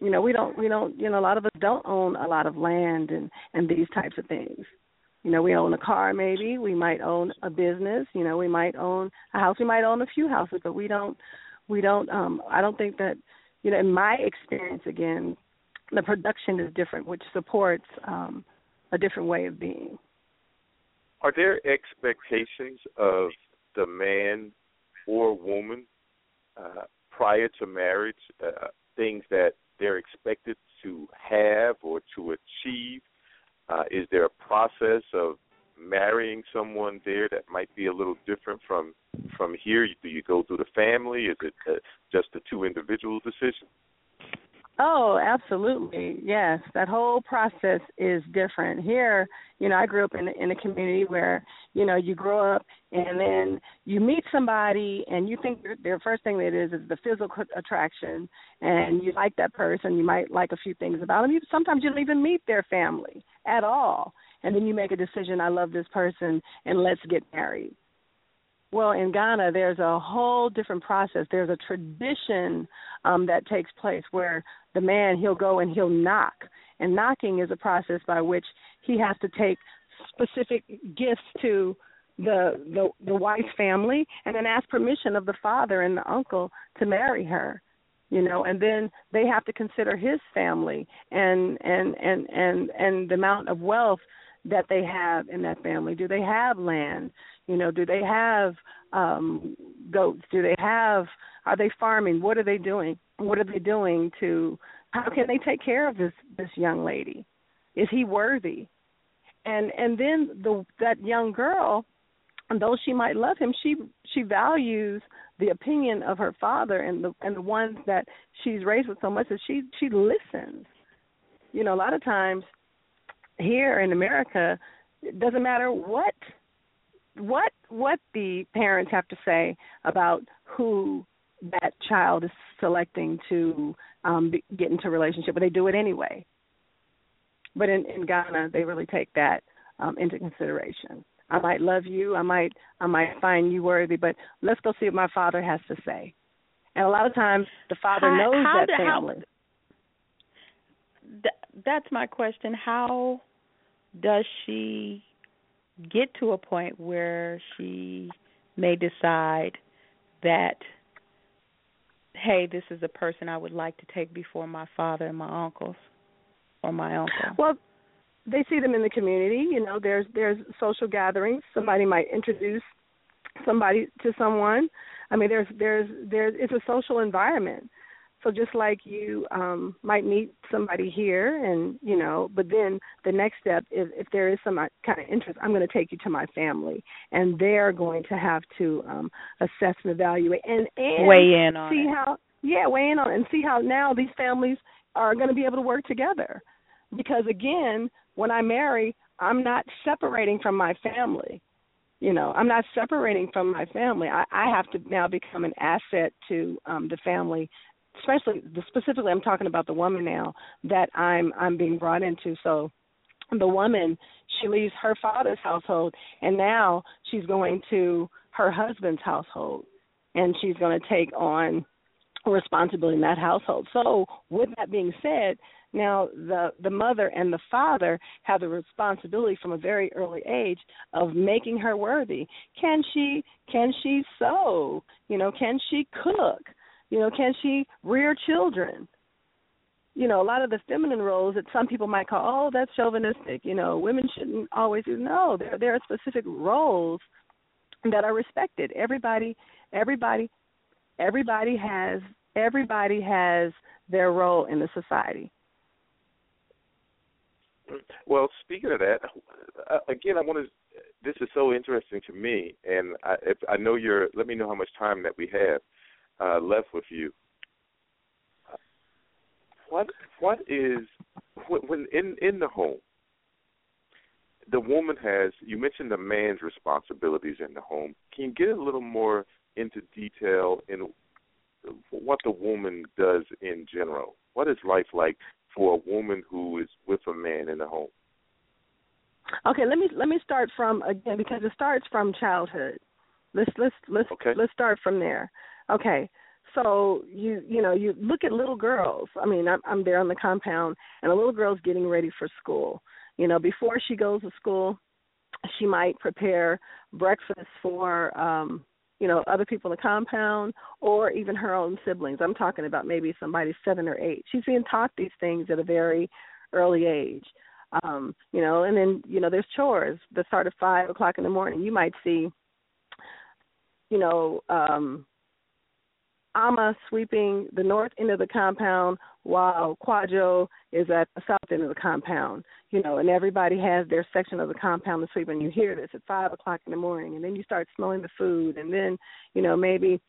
You know, we don't we don't you know, a lot of us don't own a lot of land and and these types of things. You know, we own a car maybe, we might own a business, you know, we might own a house, we might own a few houses, but we don't we don't um I don't think that you know, in my experience again, the production is different, which supports um a different way of being. Are there expectations of the man or woman uh, prior to marriage, uh, things that they're expected to have or to achieve? Uh, is there a process of marrying someone there that might be a little different from from here? Do you go through the family? Is it uh, just a two individual decision? Oh, absolutely. Yes, that whole process is different. Here, you know, I grew up in in a community where, you know, you grow up and then you meet somebody and you think their first thing that is is the physical attraction and you like that person, you might like a few things about them. You sometimes you don't even meet their family at all. And then you make a decision, I love this person and let's get married. Well, in Ghana, there's a whole different process. There's a tradition um, that takes place where the man he'll go and he'll knock, and knocking is a process by which he has to take specific gifts to the the the wife's family, and then ask permission of the father and the uncle to marry her you know and then they have to consider his family and and and and and the amount of wealth that they have in that family. Do they have land you know, do they have um goats? Do they have are they farming? What are they doing? What are they doing to how can they take care of this this young lady? Is he worthy? And and then the that young girl, though she might love him, she she values the opinion of her father and the and the ones that she's raised with so much that she she listens. You know, a lot of times here in America, it doesn't matter what what what the parents have to say about who that child is selecting to um be, get into a relationship, but they do it anyway. But in, in Ghana, they really take that um into consideration. I might love you, I might I might find you worthy, but let's go see what my father has to say. And a lot of times, the father how, knows how that do, family. How, th- that's my question. How does she get to a point where she may decide that hey this is a person i would like to take before my father and my uncles or my uncle. Well they see them in the community you know there's there's social gatherings. Somebody might introduce somebody to someone. I mean there's there's there's it's a social environment so just like you um might meet somebody here and you know, but then the next step is if there is some uh, kind of interest, I'm going to take you to my family and they're going to have to um assess and evaluate and and weigh in on see it. how yeah, weigh in on it and see how now these families are going to be able to work together. Because again, when I marry, I'm not separating from my family you know i'm not separating from my family i i have to now become an asset to um the family especially specifically I'm talking about the woman now that I'm I'm being brought into. So the woman she leaves her father's household and now she's going to her husband's household and she's going to take on responsibility in that household. So with that being said, now the the mother and the father have the responsibility from a very early age of making her worthy. Can she can she sew? You know, can she cook? You know, can she rear children? You know, a lot of the feminine roles that some people might call, oh, that's chauvinistic. You know, women shouldn't always do. No, there there are specific roles that are respected. Everybody, everybody, everybody has everybody has their role in the society. Well, speaking of that, uh, again, I want to. This is so interesting to me, and I, if I know you're. Let me know how much time that we have uh, left with you. What what is when in in the home? The woman has. You mentioned the man's responsibilities in the home. Can you get a little more into detail in what the woman does in general. What is life like for a woman who is with a man in the home? Okay, let me let me start from again because it starts from childhood. Let's let's let's okay. let's start from there. Okay. So you you know you look at little girls. I mean I'm I'm there on the compound and a little girl's getting ready for school. You know before she goes to school, she might prepare breakfast for um you know other people in the compound or even her own siblings. I'm talking about maybe somebody seven or eight. She's being taught these things at a very early age. Um, you know, and then you know there's chores that start at five o'clock in the morning. You might see, you know, um, Ama sweeping the north end of the compound while Kwadwo is at the south end of the compound. You know, and everybody has their section of the compound to sweep, and you hear this at five o'clock in the morning, and then you start smelling the food, and then you know maybe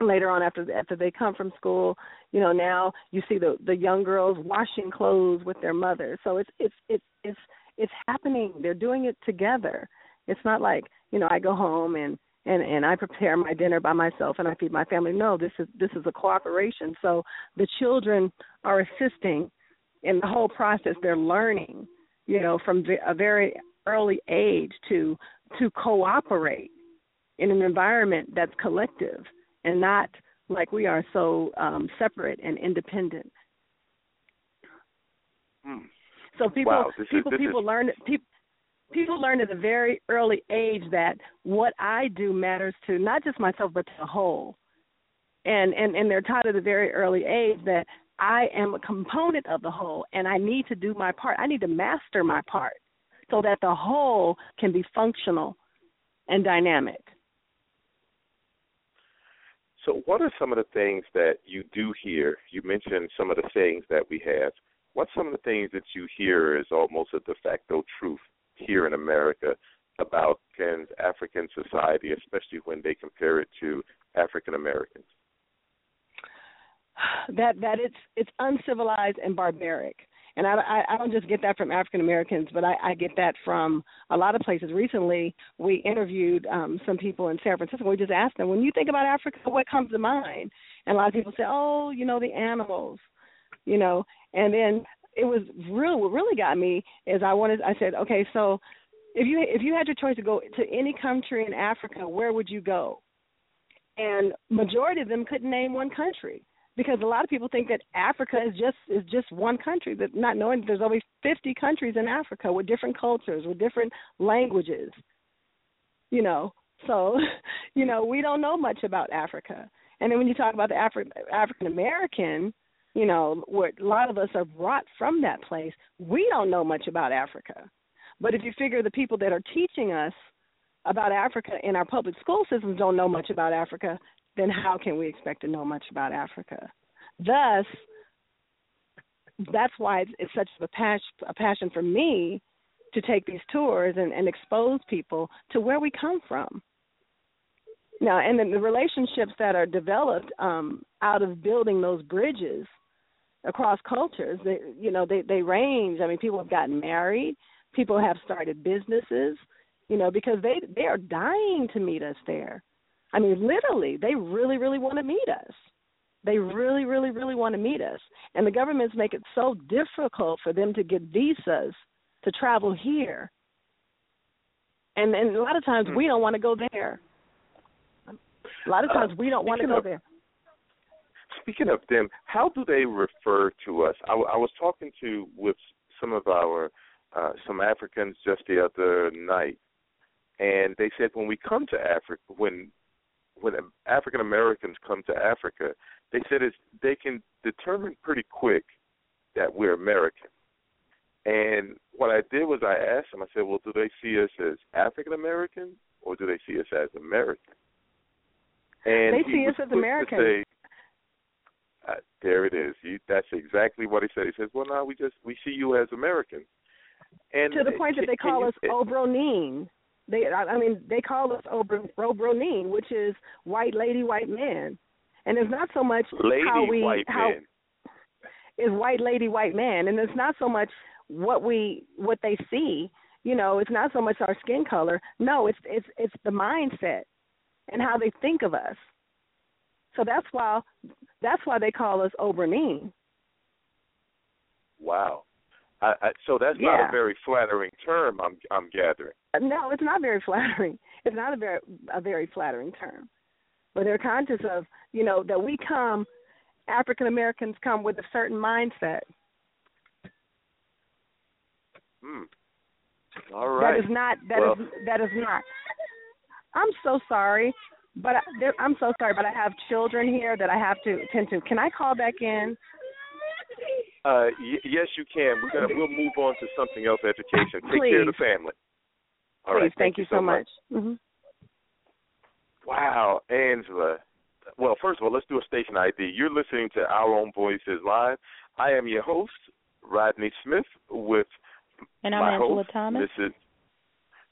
later on after after they come from school you know now you see the the young girls washing clothes with their mother. So it's it's it's it's it's happening. They're doing it together. It's not like you know i go home and and and I prepare my dinner by myself and I feed my family. No, this is this is a cooperation. So the children are assisting in the whole process. They're learning, you know, from a very early age to to cooperate in an environment that's collective and not like we are so um, separate and independent. Hmm. So people wow, people is, people is... learn people people learn at a very early age that what I do matters to not just myself but to the whole. And and and they're taught at a very early age that I am a component of the whole and I need to do my part. I need to master my part so that the whole can be functional and dynamic. So, what are some of the things that you do hear? You mentioned some of the sayings that we have. What's some of the things that you hear is almost a de facto truth here in America about Ken's African society, especially when they compare it to African Americans? That that it's it's uncivilized and barbaric, and I I, I don't just get that from African Americans, but I, I get that from a lot of places. Recently, we interviewed um, some people in San Francisco. We just asked them, when you think about Africa, what comes to mind? And a lot of people say, oh, you know, the animals, you know, and then it was real what really got me is I wanted I said, okay, so if you if you had your choice to go to any country in Africa, where would you go? And majority of them couldn't name one country because a lot of people think that Africa is just is just one country, but not knowing that there's always 50 countries in Africa with different cultures, with different languages. You know, so you know we don't know much about Africa. And then when you talk about the Afri- African American, you know, what a lot of us are brought from that place. We don't know much about Africa. But if you figure the people that are teaching us about Africa in our public school systems don't know much about Africa, then how can we expect to know much about Africa? Thus, that's why it's, it's such a passion, a passion for me to take these tours and, and expose people to where we come from. Now, and then the relationships that are developed um, out of building those bridges – across cultures. They, you know, they they range. I mean, people have gotten married, people have started businesses, you know, because they they are dying to meet us there. I mean, literally, they really really want to meet us. They really really really want to meet us, and the governments make it so difficult for them to get visas to travel here. And and a lot of times we don't want to go there. A lot of uh, times we don't want to go there speaking of them, how do they refer to us? I, I was talking to with some of our uh, some Africans just the other night, and they said when we come to Africa, when when African Americans come to Africa, they said it's they can determine pretty quick that we're American. And what I did was I asked them. I said, "Well, do they see us as African American or do they see us as American?" And they see us as American. Say, uh, there it is. You, that's exactly what he said. He says, "Well, now we just we see you as American." And to the point can, that they call you, us Obronine. They, I mean, they call us Obro, Obronin, which is white lady, white man, and it's not so much lady, how we white how man. is white lady, white man, and it's not so much what we what they see. You know, it's not so much our skin color. No, it's it's it's the mindset and how they think of us So that's why that's why they call us Obernin. Wow. I, I, so that's Yeah. not a very flattering term. I'm I'm gathering. No, it's not very flattering. It's not a very a very flattering term. But they're conscious of, you know, that we come African Americans come with a certain mindset. Hmm. All right. That is not that is Well- that is not. I'm so sorry, but I, there, I'm so sorry, but I have children here that I have to attend to. Can I call back in? Uh, y- yes, you can. We're gonna we'll move on to something else. Education. Take care of the family. All Please, right. thank, you so much. hmm Wow, Angela. Well, first of all, let's do a station ID. You're listening to Our Own Voices Live. I am your host, Rodney Smith, with And I'm my Angela host, Thomas. Mrs.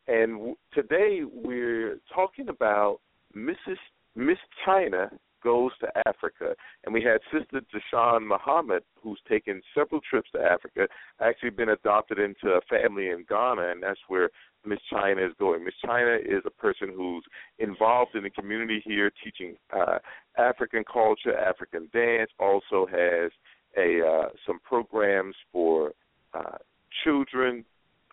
And w- today we're talking about Mrs. Miss China goes to Africa, and we had Sister Deshawn Muhammad, who's taken several trips to Africa, actually been adopted into a family in Ghana, and that's where Miss China is going. Miss China is a person who's involved in the community here, teaching uh, African culture, African dance. Also has a uh, some programs for uh, children,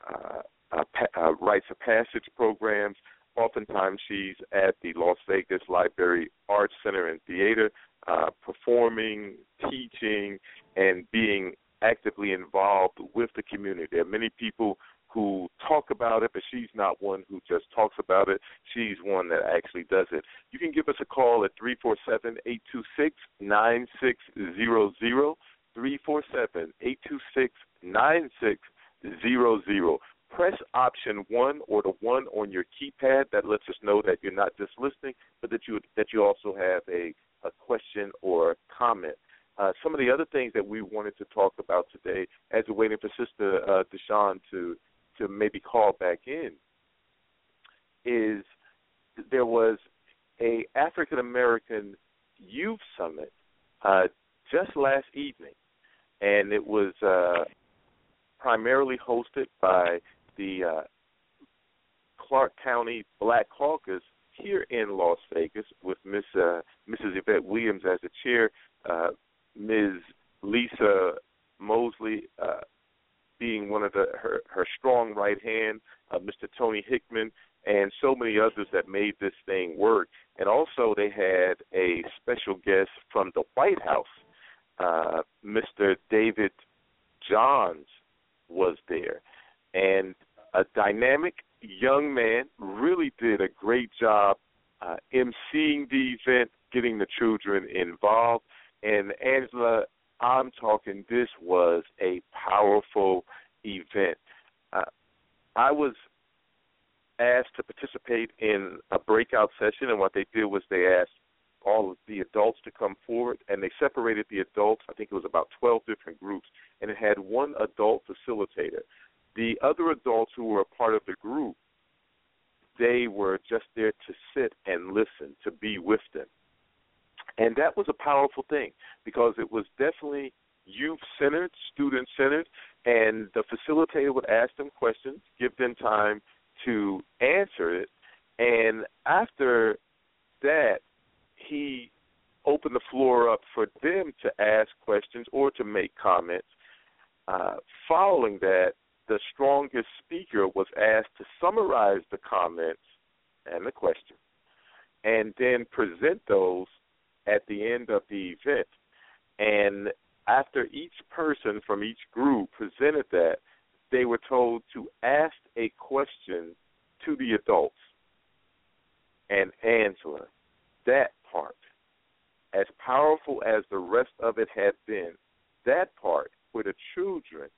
uh, uh, pa- uh, rites of passage programs oftentimes she's at the Las Vegas Library Arts Center and Theater, uh, performing, teaching, and being actively involved with the community. There are many people who talk about it, but she's not one who just talks about it. She's one that actually does it. You can give us a call at 347 826 9600. 347 826 9600. Press option one or the one on your keypad that lets us know that you're not just listening, but that you that you also have a, a question or a comment. Uh, some of the other things that we wanted to talk about today, as we're waiting for Sister uh, Deshawn to to maybe call back in, is there was a African American youth summit uh, just last evening, and it was uh, primarily hosted by the uh, Clark County Black Caucus here in Las Vegas, with Miss uh, Mrs. Yvette Williams as the chair, uh, Ms. Lisa Mosley uh, being one of the her her strong right hand, uh, Mr. Tony Hickman, and so many others that made this thing work. And also they had a special guest from the White House, uh, Mr. David Johns was there, and a dynamic young man really did a great job uh, emceeing the event, getting the children involved. And Angela, I'm talking. This was a powerful event. Uh, I was asked to participate in a breakout session, and what they did was they asked all of the adults to come forward, and they separated the adults. I think it was about 12 different groups, and it had one adult facilitator. The other adults who were a part of the group, they were just there to sit and listen, to be with them. And that was a powerful thing because it was definitely youth centered, student centered, and the facilitator would ask them questions, give them time to answer it, and after that, he opened the floor up for them to ask questions or to make comments. Uh, following that, the strongest speaker was asked to summarize the comments and the questions, and then present those at the end of the event. And after each person from each group presented that, they were told to ask a question to the adults. And Angela, that part, as powerful as the rest of it had been, that part where the children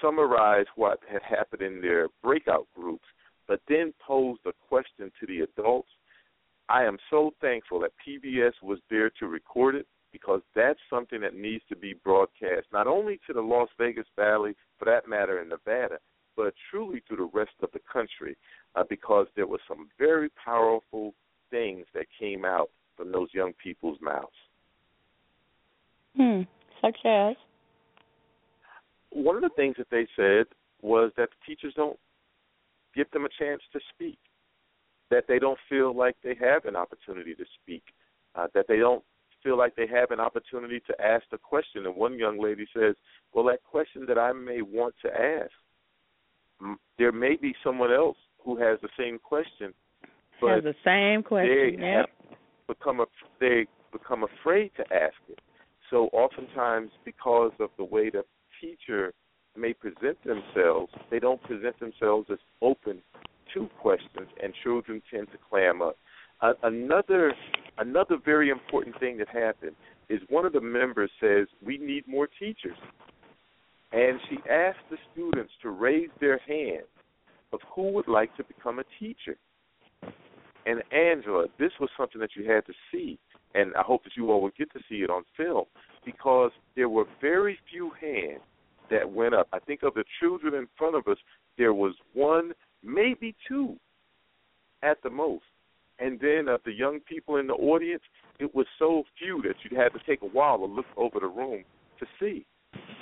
summarized what had happened in their breakout groups, but then posed a question to the adults. I am so thankful that PBS was there to record it because that's something that needs to be broadcast not only to the Las Vegas Valley, for that matter, in Nevada, but truly to the rest of the country uh, because there were some very powerful things that came out from those young people's mouths. Hmm. Such as? One of the things that they said was that the teachers don't give them a chance to speak, that they don't feel like they have an opportunity to speak uh, that they don't feel like they have an opportunity to ask the question. And one young lady says, "Well, that question that I may want to ask, m- there may be someone else who has the same question, but Has the same they question. Yep. have become a, they become afraid to ask it. So oftentimes, because of the way the teacher may present themselves, they don't present themselves as open to questions, and children tend to clam up. Uh, another another very important thing that happened is one of the members says we need more teachers, and she asked the students to raise their hand of who would like to become a teacher. And Angela, this was something that you had to see, and I hope that you all will get to see it on film because there were very few hands that went up. I think of the children in front of us, there was one, maybe two, at the most. And then of the young people in the audience, it was so few that you had to take a while to look over the room to see.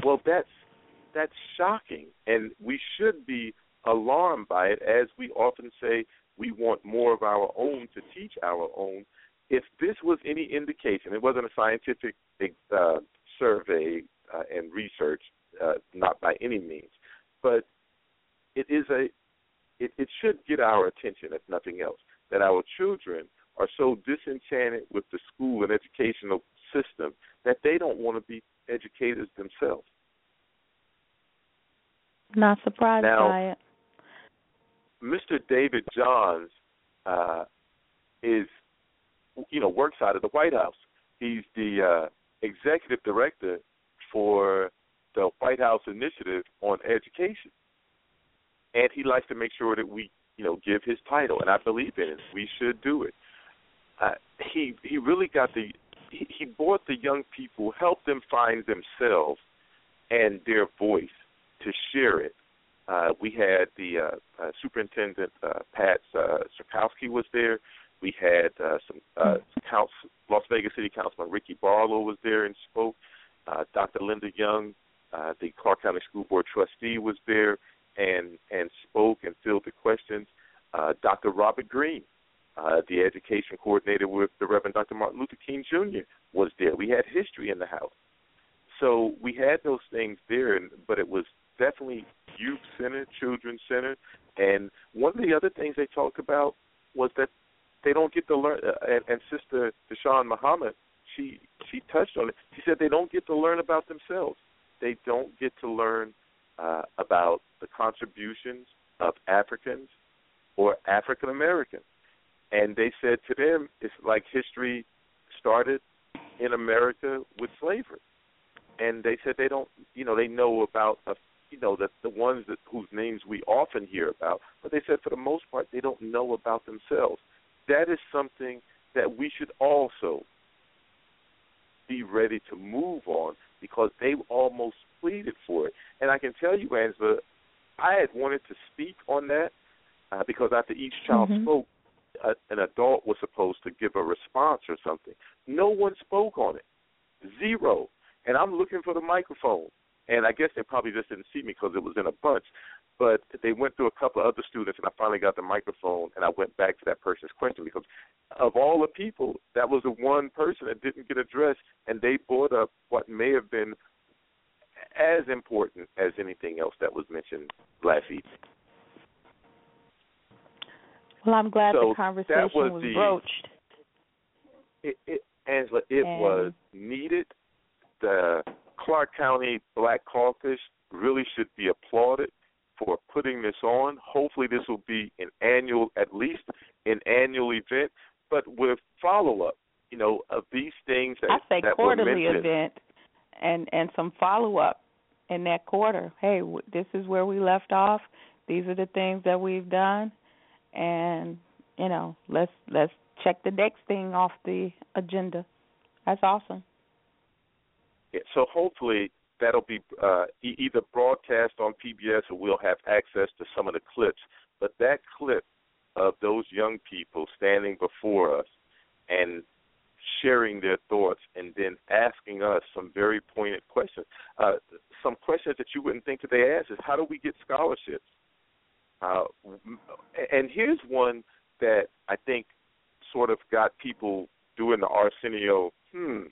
Well, that's that's shocking, and we should be alarmed by it, as we often say we want more of our own to teach our own. If this was any indication, it wasn't a scientific uh, survey uh, and research, uh, not by any means, but it is a it, it should get our attention, if nothing else, that our children are so disenchanted with the school and educational system that they don't want to be educators themselves. Not surprised Now- by it. Mr. David Johns uh, is, you know, works out of the White House. He's the uh, executive director for the White House Initiative on Education, and he likes to make sure that we, you know, give his title, and I believe in it. We should do it. Uh, he he really got the he, he brought the young people, helped them find themselves and their voice to share it uh, we had the uh, uh, superintendent uh, Pat uh, Skorkowsky was there. We had uh, some uh, council, Las Vegas City Councilman Ricky Barlow was there and spoke. Uh, Dr. Linda Young, uh, the Clark County School Board trustee, was there and and spoke and filled the questions. Uh, Dr. Robert Green, uh, the education coordinator with the Reverend Dr. Martin Luther King Jr. was there. We had history in the house, so we had those things there, and, but it was definitely youth centered, children centered. And one of the other things they talked about was that they don't get to learn. Uh, and, and Sister Deshawn Muhammad, she she touched on it. She said they don't get to learn about themselves. They don't get to learn uh, about the contributions of Africans or African Americans. And they said to them, it's like history started in America with slavery. And they said they don't, you know, they know about a you know the the ones that whose names we often hear about, but they said for the most part they don't know about themselves. That is something that we should also be ready to move on because they almost pleaded for it. And I can tell you, Angela, I had wanted to speak on that uh, because after each child Mhm. spoke, uh, an adult was supposed to give a response or something. No one spoke on it, zero. And I'm looking for the microphone and I guess they probably just didn't see me because it was in a bunch. But they went through a couple of other students, and I finally got the microphone, and I went back to that person's question because of all the people, that was the one person that didn't get addressed, and they brought up what may have been as important as anything else that was mentioned last evening. Well, I'm glad So the conversation was was the- broached. It, it, Angela, it And- was needed. The Clark County Black Caucus really should be applauded for putting this on. Hopefully, this will be an annual, at least an annual event, but with follow up. You know, of these things that I say that were quarterly mentioned. event, and and some follow up in that quarter. Hey, w- this is where we left off. These are the things that we've done, and you know, let's let's check the next thing off the agenda. That's awesome. Yeah, so hopefully that'll be uh, e- either broadcast on PBS or we'll have access to some of the clips. But that clip of those young people standing before us and sharing their thoughts and then asking us some very pointed questions. Uh, some questions that you wouldn't think that they ask is how do we get scholarships? Uh, and here's one that I think sort of got people doing the Arsenio, hmm,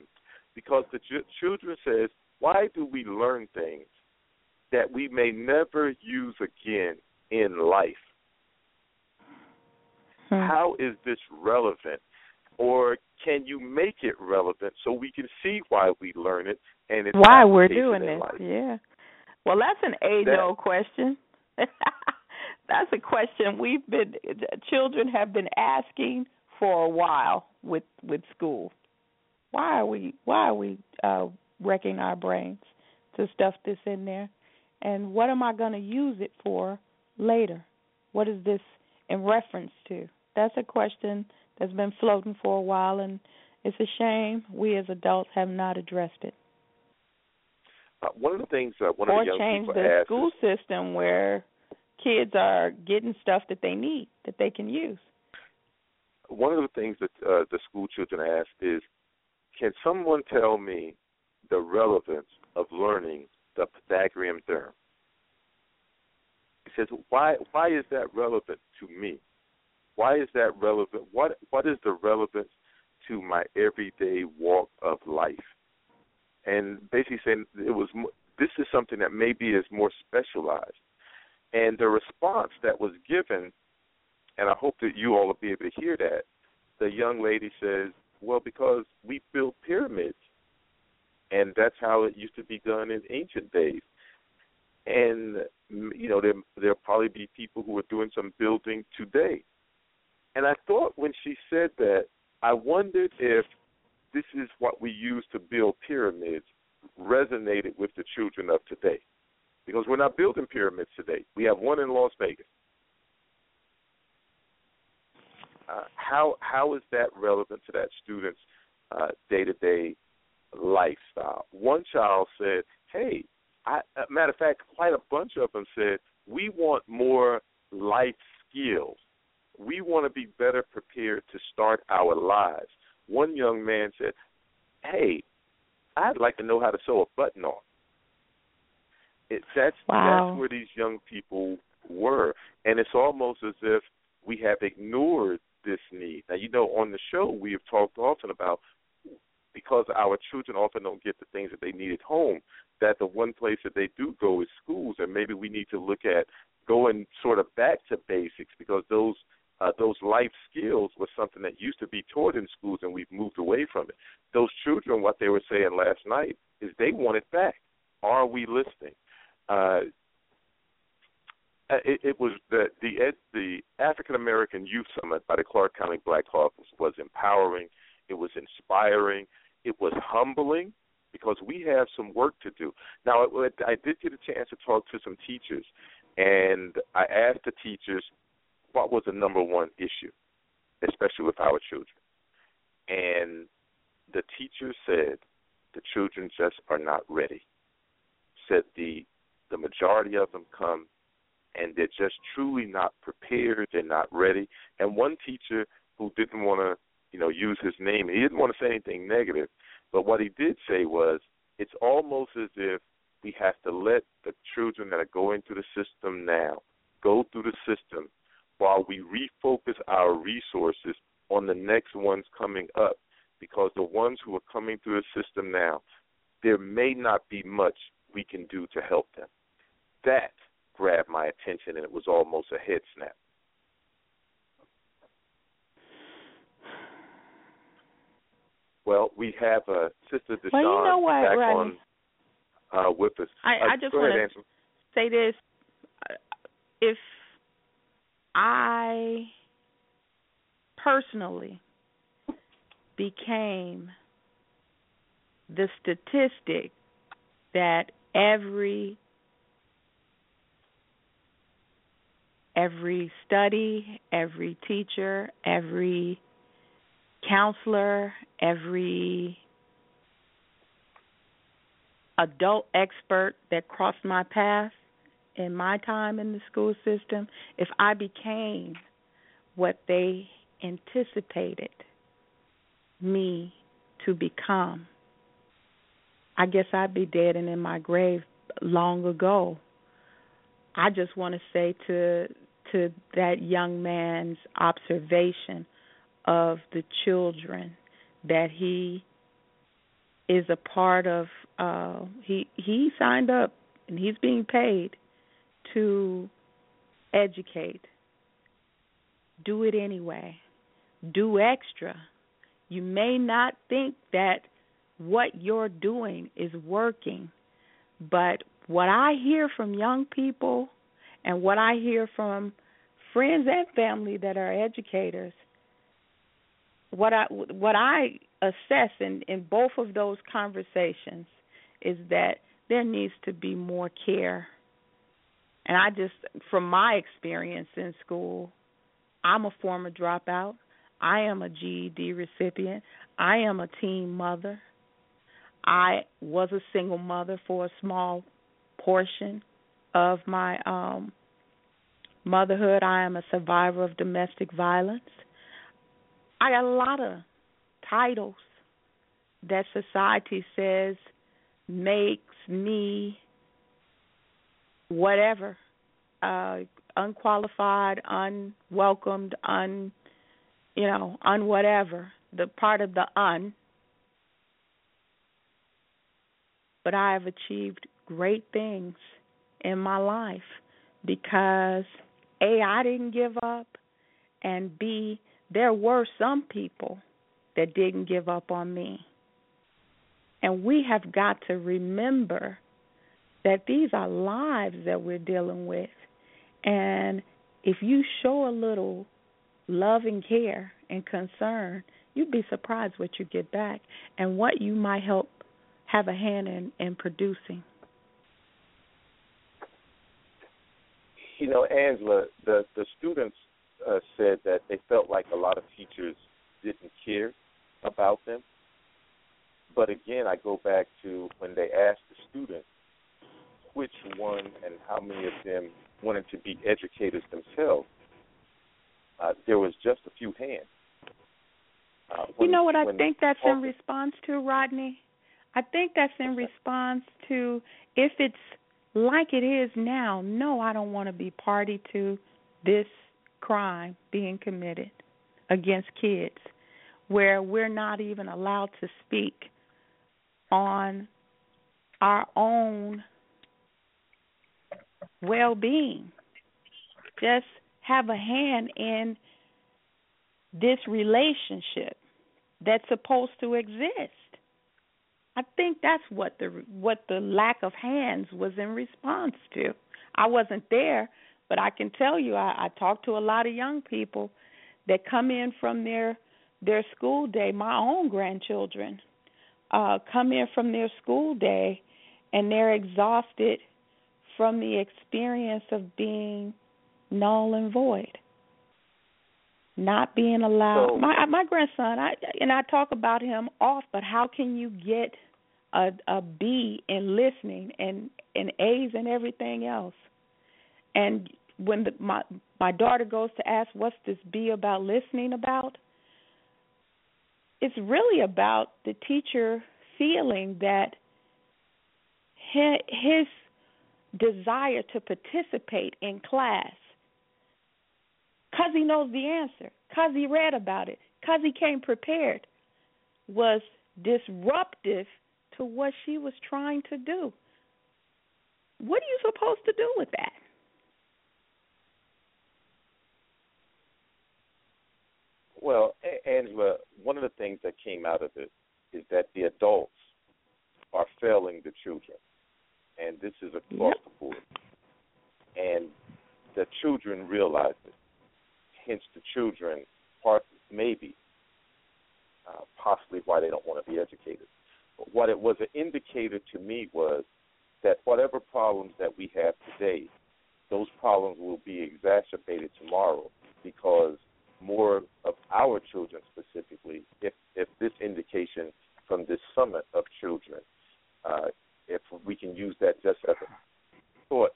because the ch- children says, why do we learn things that we may never use again in life? Hmm. How is this relevant? Or can you make it relevant so we can see why we learn it and its Why we're doing this? life? Yeah. Well, that's an age-old question. that's a question we've been children have been asking for a while with with school. Why are we why are we uh wrecking our brains to stuff this in there? And what am I going to use it for later? What is this in reference to? That's a question that's been floating for a while and it's a shame we as adults have not addressed it. Uh, one of the things uh, one or of the young change people the school is, system where kids are getting stuff that they need that they can use. one of the things that uh, the school children ask is, can someone tell me the relevance of learning the Pythagorean theorem? He says, why why is that relevant to me? Why is that relevant? What what is the relevance to my everyday walk of life? And basically saying it was this is something that maybe is more specialized. And the response that was given, and I hope that you all will be able to hear that. The young lady says, "Well, because we built pyramids, and that's how it used to be done in ancient days." And you know, there there'll probably be people who are doing some building today. And I thought when she said that, I wondered if this is what we use to build pyramids resonated with the children of today. Because we're not building pyramids today. We have one in Las Vegas. Uh, how how is that relevant to that student's day to day lifestyle? One child said, "Hey, I, matter of fact, quite a bunch of them said we want more life skills. We want to be better prepared to start our lives." One young man said, "Hey, I'd like to know how to sew a button on." It, that's Wow. that's where these young people were, and it's almost as if we have ignored this need. Now, you know, on the show we have talked often about because our children often don't get the things that they need at home. That the one place that they do go is schools, and maybe we need to look at going sort of back to basics because those uh, those life skills was something that used to be taught in schools, and we've moved away from it. Those children, what they were saying last night is they want it back. Are we listening? Uh, it, it was the the the African American Youth Summit by the Clark County Black Caucus was empowering. It was inspiring. It was humbling because we have some work to do. Now, I, did get a chance to talk to some teachers, and I asked the teachers what was the number one issue, especially with our children. And the teacher said the children just are not ready. Said the the majority of them come and they're just truly not prepared, they're not ready. And one teacher who didn't want to, you know, use his name, he didn't want to say anything negative, but what he did say was it's almost as if we have to let the children that are going through the system now go through the system while we refocus our resources on the next ones coming up because the ones who are coming through the system now, there may not be much we can do to help them. That grabbed my attention and it was almost a head snap. Well, we have uh, Sister Deshawn Well, you know what, back Rodney? on uh, with us. I, Uh, I just want to say this: Uh, if I personally became the statistic that every every study, every teacher, every counselor, every adult expert that crossed my path in my time in the school system, if I became what they anticipated me to become, I guess I'd be dead and in my grave long ago. I just want to say to to that young man's observation of the children that he is a part of uh he he signed up and he's being paid to educate. Do it anyway. Do extra. You may not think that what you're doing is working but what i hear from young people and what i hear from friends and family that are educators what i what i assess in in both of those conversations is that there needs to be more care. And i just from my experience in school i'm a former dropout. I am a ged recipient. I am a teen mother. I was a single mother for a small portion of my um motherhood. I am a survivor of domestic violence i got a lot of titles that society says makes me whatever uh unqualified unwelcomed un you know un whatever the part of the un. But i have achieved great things in my life because a i didn't give up and b there were some people that didn't give up on me. And we have got to remember that these are lives that we're dealing with. And if you show a little love and care and concern, you'd be surprised what you get back and what you might help have a hand in, in producing. You know, Angela, the the students uh, said that they felt like a lot of teachers didn't care about them. But again, I go back to when they asked the students which one and how many of them wanted to be educators themselves. Uh, there was just a few hands. Uh, when, you know what I think that's talking, in response to, Rodney? I think that's in response to if it's like it is now, no, I don't want to be party to this crime being committed against kids where we're not even allowed to speak on our own well being. Just have a hand in this relationship that's supposed to exist. I think that's what the what the lack of hands was in response to. I wasn't there, but I can tell you I, I talked to a lot of young people that come in from their their school day, my own grandchildren uh, come in from their school day and they're exhausted from the experience of being null and void. Not being allowed. So, my my grandson, I and I talk about him off, but how can you get a a B in listening and and A's and everything else? And when the, my my daughter goes to ask, "What's this be about listening about?" it's really about the teacher feeling that his desire to participate in class because he knows the answer, because he read about it, because he came prepared, was disruptive to what she was trying to do. What are you supposed to do with that? Well, Angela, one of the things that came out of it is that the adults are failing the children, and this is across yep. the board. And the children realize it. Hence, the children, part maybe, uh, possibly why they don't want to be educated. But what it was an indicator to me was that whatever problems that we have today, those problems will be exacerbated tomorrow because more of our children specifically, if if this indication from this summit of children, uh, if we can use that just as a thought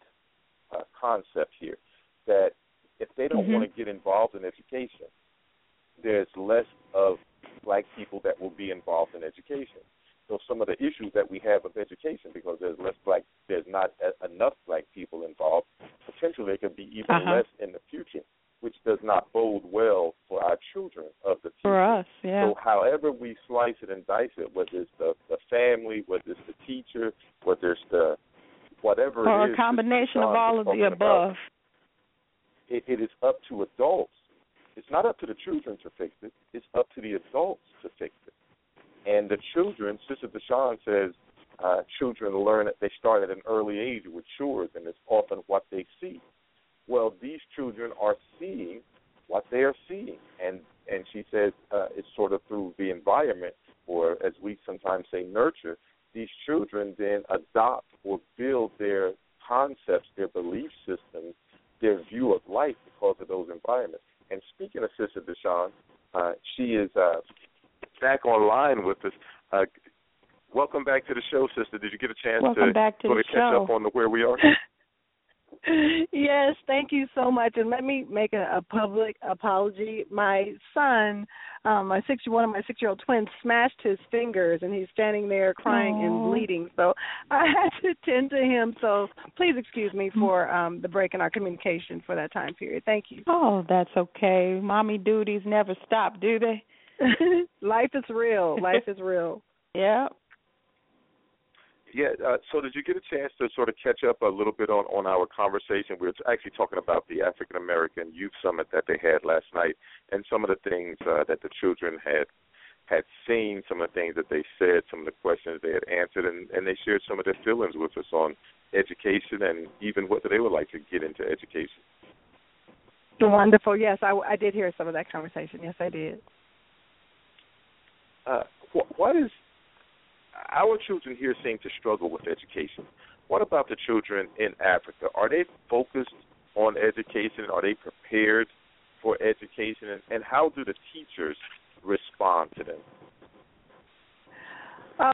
uh, concept here, that if they don't mm-hmm. want to get involved in education, there's less of black people that will be involved in education. So some of the issues that we have with education, because there's less black, there's not enough black people involved. Potentially, there could be even uh-huh. less in the future which does not bode well for our children of the future. For us, yeah. So however we slice it and dice it, whether it's the the family, whether it's the teacher, whether it's the whatever or it is, a combination of all of the talking about, above. it, it is up to adults. It's not up to the children to fix it. It's up to the adults to fix it. And the children, Sister Deshawn says, uh, children learn at they start at an early age with chores, and it's often what they see. Well, these children are seeing what they are seeing, and and she says uh, it's sort of through the environment, or as we sometimes say, nurture. These children then adopt or build their concepts, their belief systems, their view of life because of those environments. And speaking of Sister Deshawn, uh, she is uh, back online with us. Uh, welcome back to the show, sister. Did you get a chance Welcome to back to sort the of catch show. up on the where we are? yes, thank you so much. And let me make a, a public apology. My son, um, my six one of my six year old twins smashed his fingers and he's standing there crying Aw. and bleeding. So I had to tend to him. So please excuse me for um the break in our communication for that time period. Thank you. Oh, that's okay. Mommy duties never stop, do they? Life is real. Life is real. Yeah. Yeah. Uh, so, did you get a chance to sort of catch up a little bit on on our conversation? We were actually talking about the African American Youth Summit that they had last night, and some of the things uh, that the children had had seen, some of the things that they said, some of the questions they had answered, and and they shared some of their feelings with us on education and even whether they would like to get into education. Wonderful. Yes, I, I did hear some of that conversation. Yes, I did. Uh, wh- what is our children here seem to struggle with education. What about the children in Africa? Are they focused on education? Are they prepared for education? And, and how do the teachers respond to them?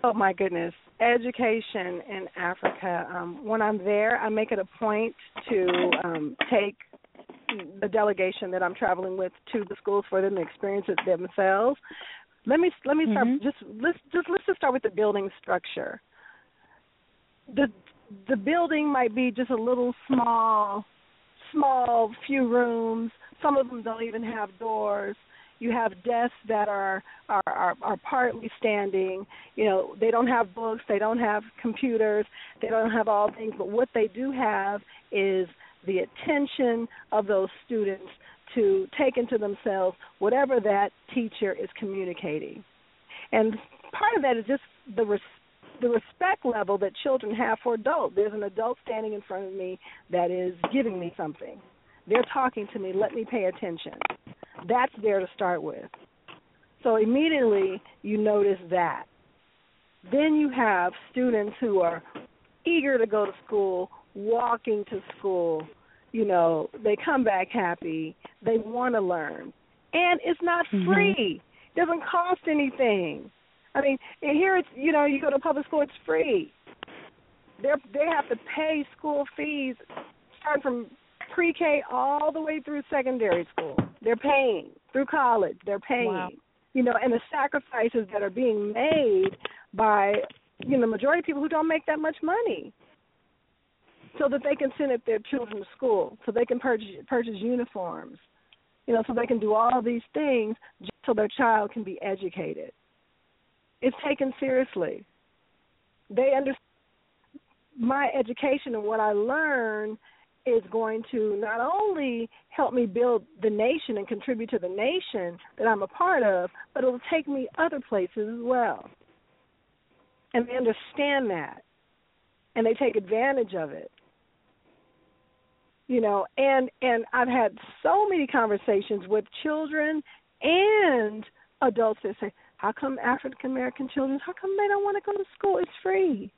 Oh my goodness. Education in Africa. Um, when I'm there, I make it a point to um, take the delegation that I'm traveling with to the schools for them to experience it themselves. Let me let me start Mhm. just let's just let's just start with the building structure. The the building might be just a little small small few rooms. Some of them don't even have doors. You have desks that are are are, are partly standing. You know, they don't have books, they don't have computers, they don't have all things, but what they do have is the attention of those students to take into themselves whatever that teacher is communicating. And part of that is just the res- the respect level that children have for adults. There's an adult standing in front of me that is giving me something. They're talking to me, let me pay attention. That's there to start with. So immediately you notice that. Then you have students who are eager to go to school, walking to school, you know, they come back happy, they want to learn. And it's not Mhm. free. It doesn't cost anything. I mean, here it's you know, you go to public school, it's free. They're they have to pay school fees starting from pre-K all the way through secondary school. They're paying through college. They're paying. Wow. You know, and the sacrifices that are being made by you know the majority of people who don't make that much money, so that they can send it their children to school, so they can purchase purchase uniforms, you know, so they can do all these things just so their child can be educated. It's taken seriously. They understand my education and what I learn is going to not only help me build the nation and contribute to the nation that I'm a part of, but it will take me other places as well. And they understand that. And they take advantage of it. You know, and and I've had so many conversations with children and adults that say, "How come African American children? How come they don't want to go to school? It's free.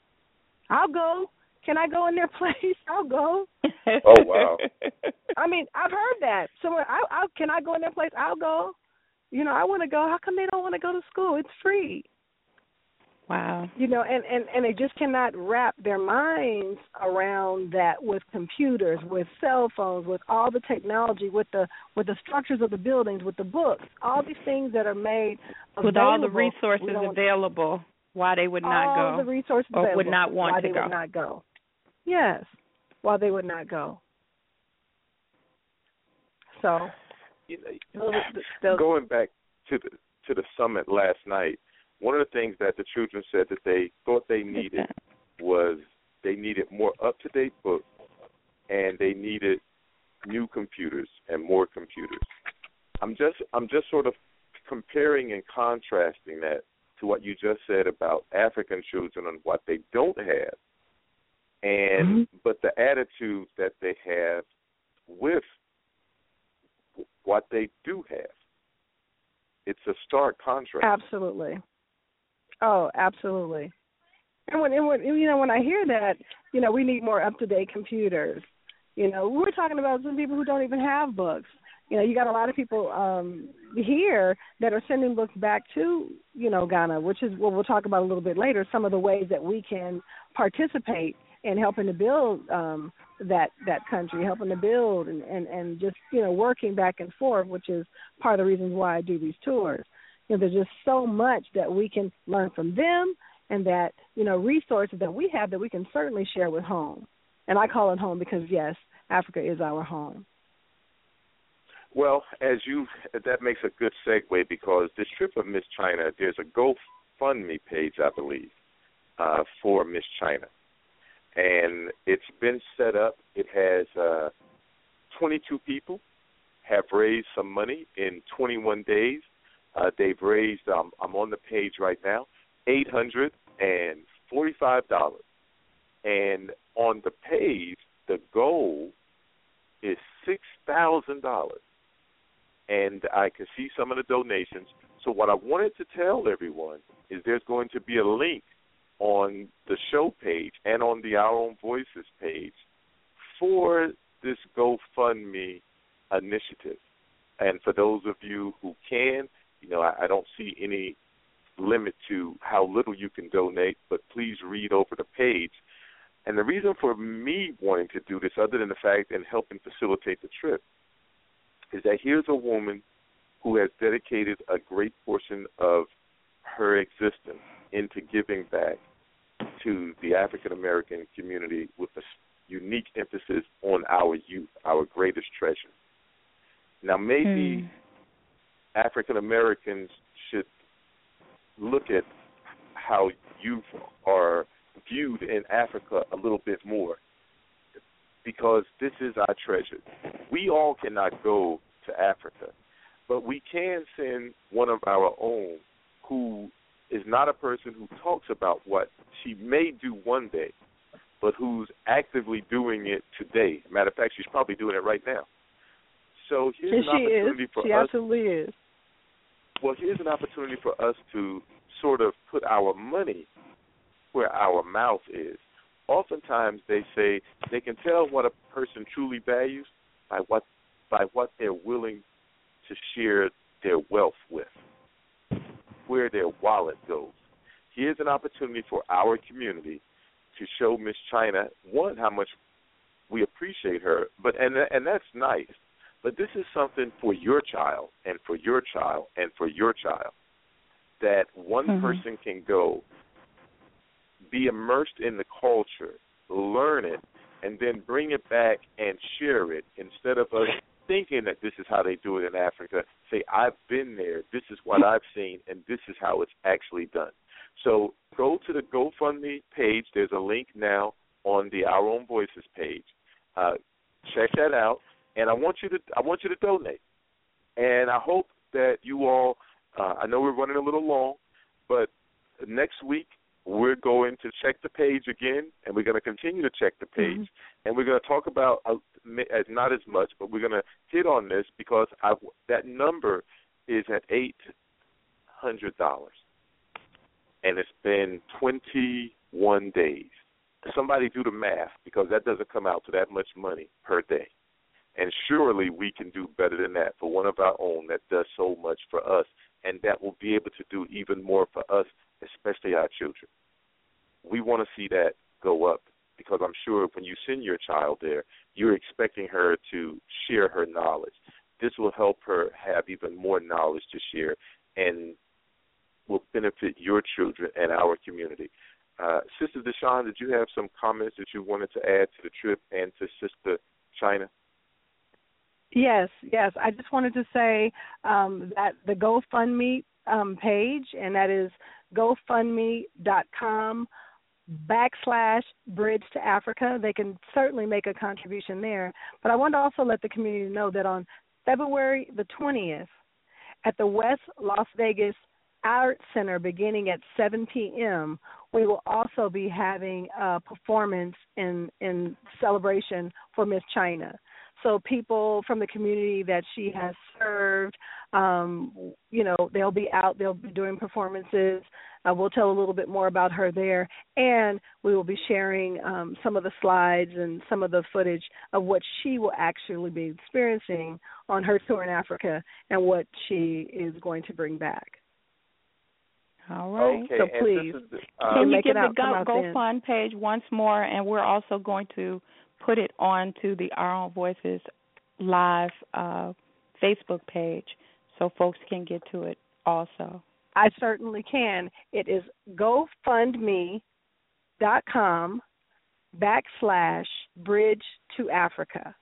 I'll go. Can I go in their place? I'll go. Oh, wow. I mean, I've heard that. Someone, I, I can I go in their place? I'll go. You know, I want to go. How come they don't want to go to school? It's free. Wow. You know, and and and they just cannot wrap their minds around that with computers, with cell phones, with all the technology, with the with the structures of the buildings, with the books, all these things that are made With all the resources available, why they would not all go. the resources or would not want why to they go. would not go. Yes, why they would not go. So You know, those, those, going back to the to the summit last night, one of the things that the children said that they thought they needed was they needed more up to date books and they needed new computers and more computers. I'm just I'm just sort of comparing and contrasting that to what you just said about African children and what they don't have, and mm-hmm. but the attitude that they have with what they do have. It's a stark contrast. Absolutely. Oh, absolutely. And when, and when you know when I hear that, you know, we need more up to date computers. You know, we're talking about some people who don't even have books you know, you got a lot of people um here that are sending books back to, you know, Ghana, which is what we'll talk about a little bit later, some of the ways that we can participate in helping to build um that that country, helping to build and, and, and just, you know, working back and forth, which is part of the reasons why I do these tours. You know, there's just so much that we can learn from them and that, you know, resources that we have that we can certainly share with home. And I call it home because yes, Africa is our home. Well, as you that makes a good segue because this trip of Miss China, there's a GoFundMe page, I believe, uh, for Miss China, and it's been set up. It has uh, 22 people have raised some money in 21 days. Uh, they've raised. Um, I'm on the page right now, eight hundred and on the page, the goal is six thousand dollars and I can see some of the donations. So what I wanted to tell everyone is there's going to be a link on the show page and on the Our Own Voices page for this GoFundMe initiative. And for those of you who can, you know, I, I don't see any limit to how little you can donate, but please read over the page. And the reason for me wanting to do this, other than the fact and helping facilitate the trip, is that here's a woman who has dedicated a great portion of her existence into giving back to the African American community with a unique emphasis on our youth, our greatest treasure. Now, maybe mm. African Americans should look at how youth are viewed in Africa a little bit more because this is our treasure. We all cannot go to Africa, but we can send one of our own who is not a person who talks about what she may do one day, but who's actively doing it today. Matter of fact, she's probably doing it right now. So here's an opportunity is. for she us. absolutely is. Well, here's an opportunity for us to sort of put our money where our mouth is oftentimes they say they can tell what a person truly values by what by what they're willing to share their wealth with, where their wallet goes. Here's an opportunity for our community to show Miss China one how much we appreciate her, but and and that's nice. But this is something for your child and for your child and for your child that one mm-hmm. person can go be immersed in the culture, learn it, and then bring it back and share it instead of us thinking that this is how they do it in Africa. Say, I've been there, this is what I've seen, and this is how it's actually done. So go to the GoFundMe page. There's a link now on the Our Own Voices page. Uh, check that out, and I want you to I want you to donate. And I hope that you all. Uh, I know we're running a little long, but next week we're going to check the page again, and we're going to continue to check the page, mm-hmm. and we're going to talk about uh, not as much, but we're going to hit on this because I, that number is at eight hundred dollars, and it's been twenty one days. Somebody do the math because that doesn't come out to that much money per day. And surely we can do better than that for one of our own that does so much for us, and that will be able to do even more for us especially our children. We want to see that go up because I'm sure when you send your child there, you're expecting her to share her knowledge. This will help her have even more knowledge to share and will benefit your children and our community. Uh, Sister Deshawn, did you have some comments that you wanted to add to the trip and to Sister China? Yes, yes. I just wanted to say um, that the GoFundMe um, page, and that is GoFundMe.com backslash Bridge to Africa. They can certainly make a contribution there. But I want to also let the community know that on February the 20th at the West Las Vegas Art Center beginning at 7 p.m., we will also be having a performance in in celebration for Miss China. So people from the community that she has served, um, you know, they'll be out. They'll be doing performances. Uh, we'll tell a little bit more about her there, and we will be sharing um, some of the slides and some of the footage of what she will actually be experiencing on her tour in Africa and what she is going to bring back. All right. Okay, So please, this is the, Can um, you give the Go. GoFund page once more? And we're also going to put it onto the Our Own Voices live uh, Facebook page so folks can get to it also. I certainly can. It is GoFundMe.com backslash Bridge to Africa,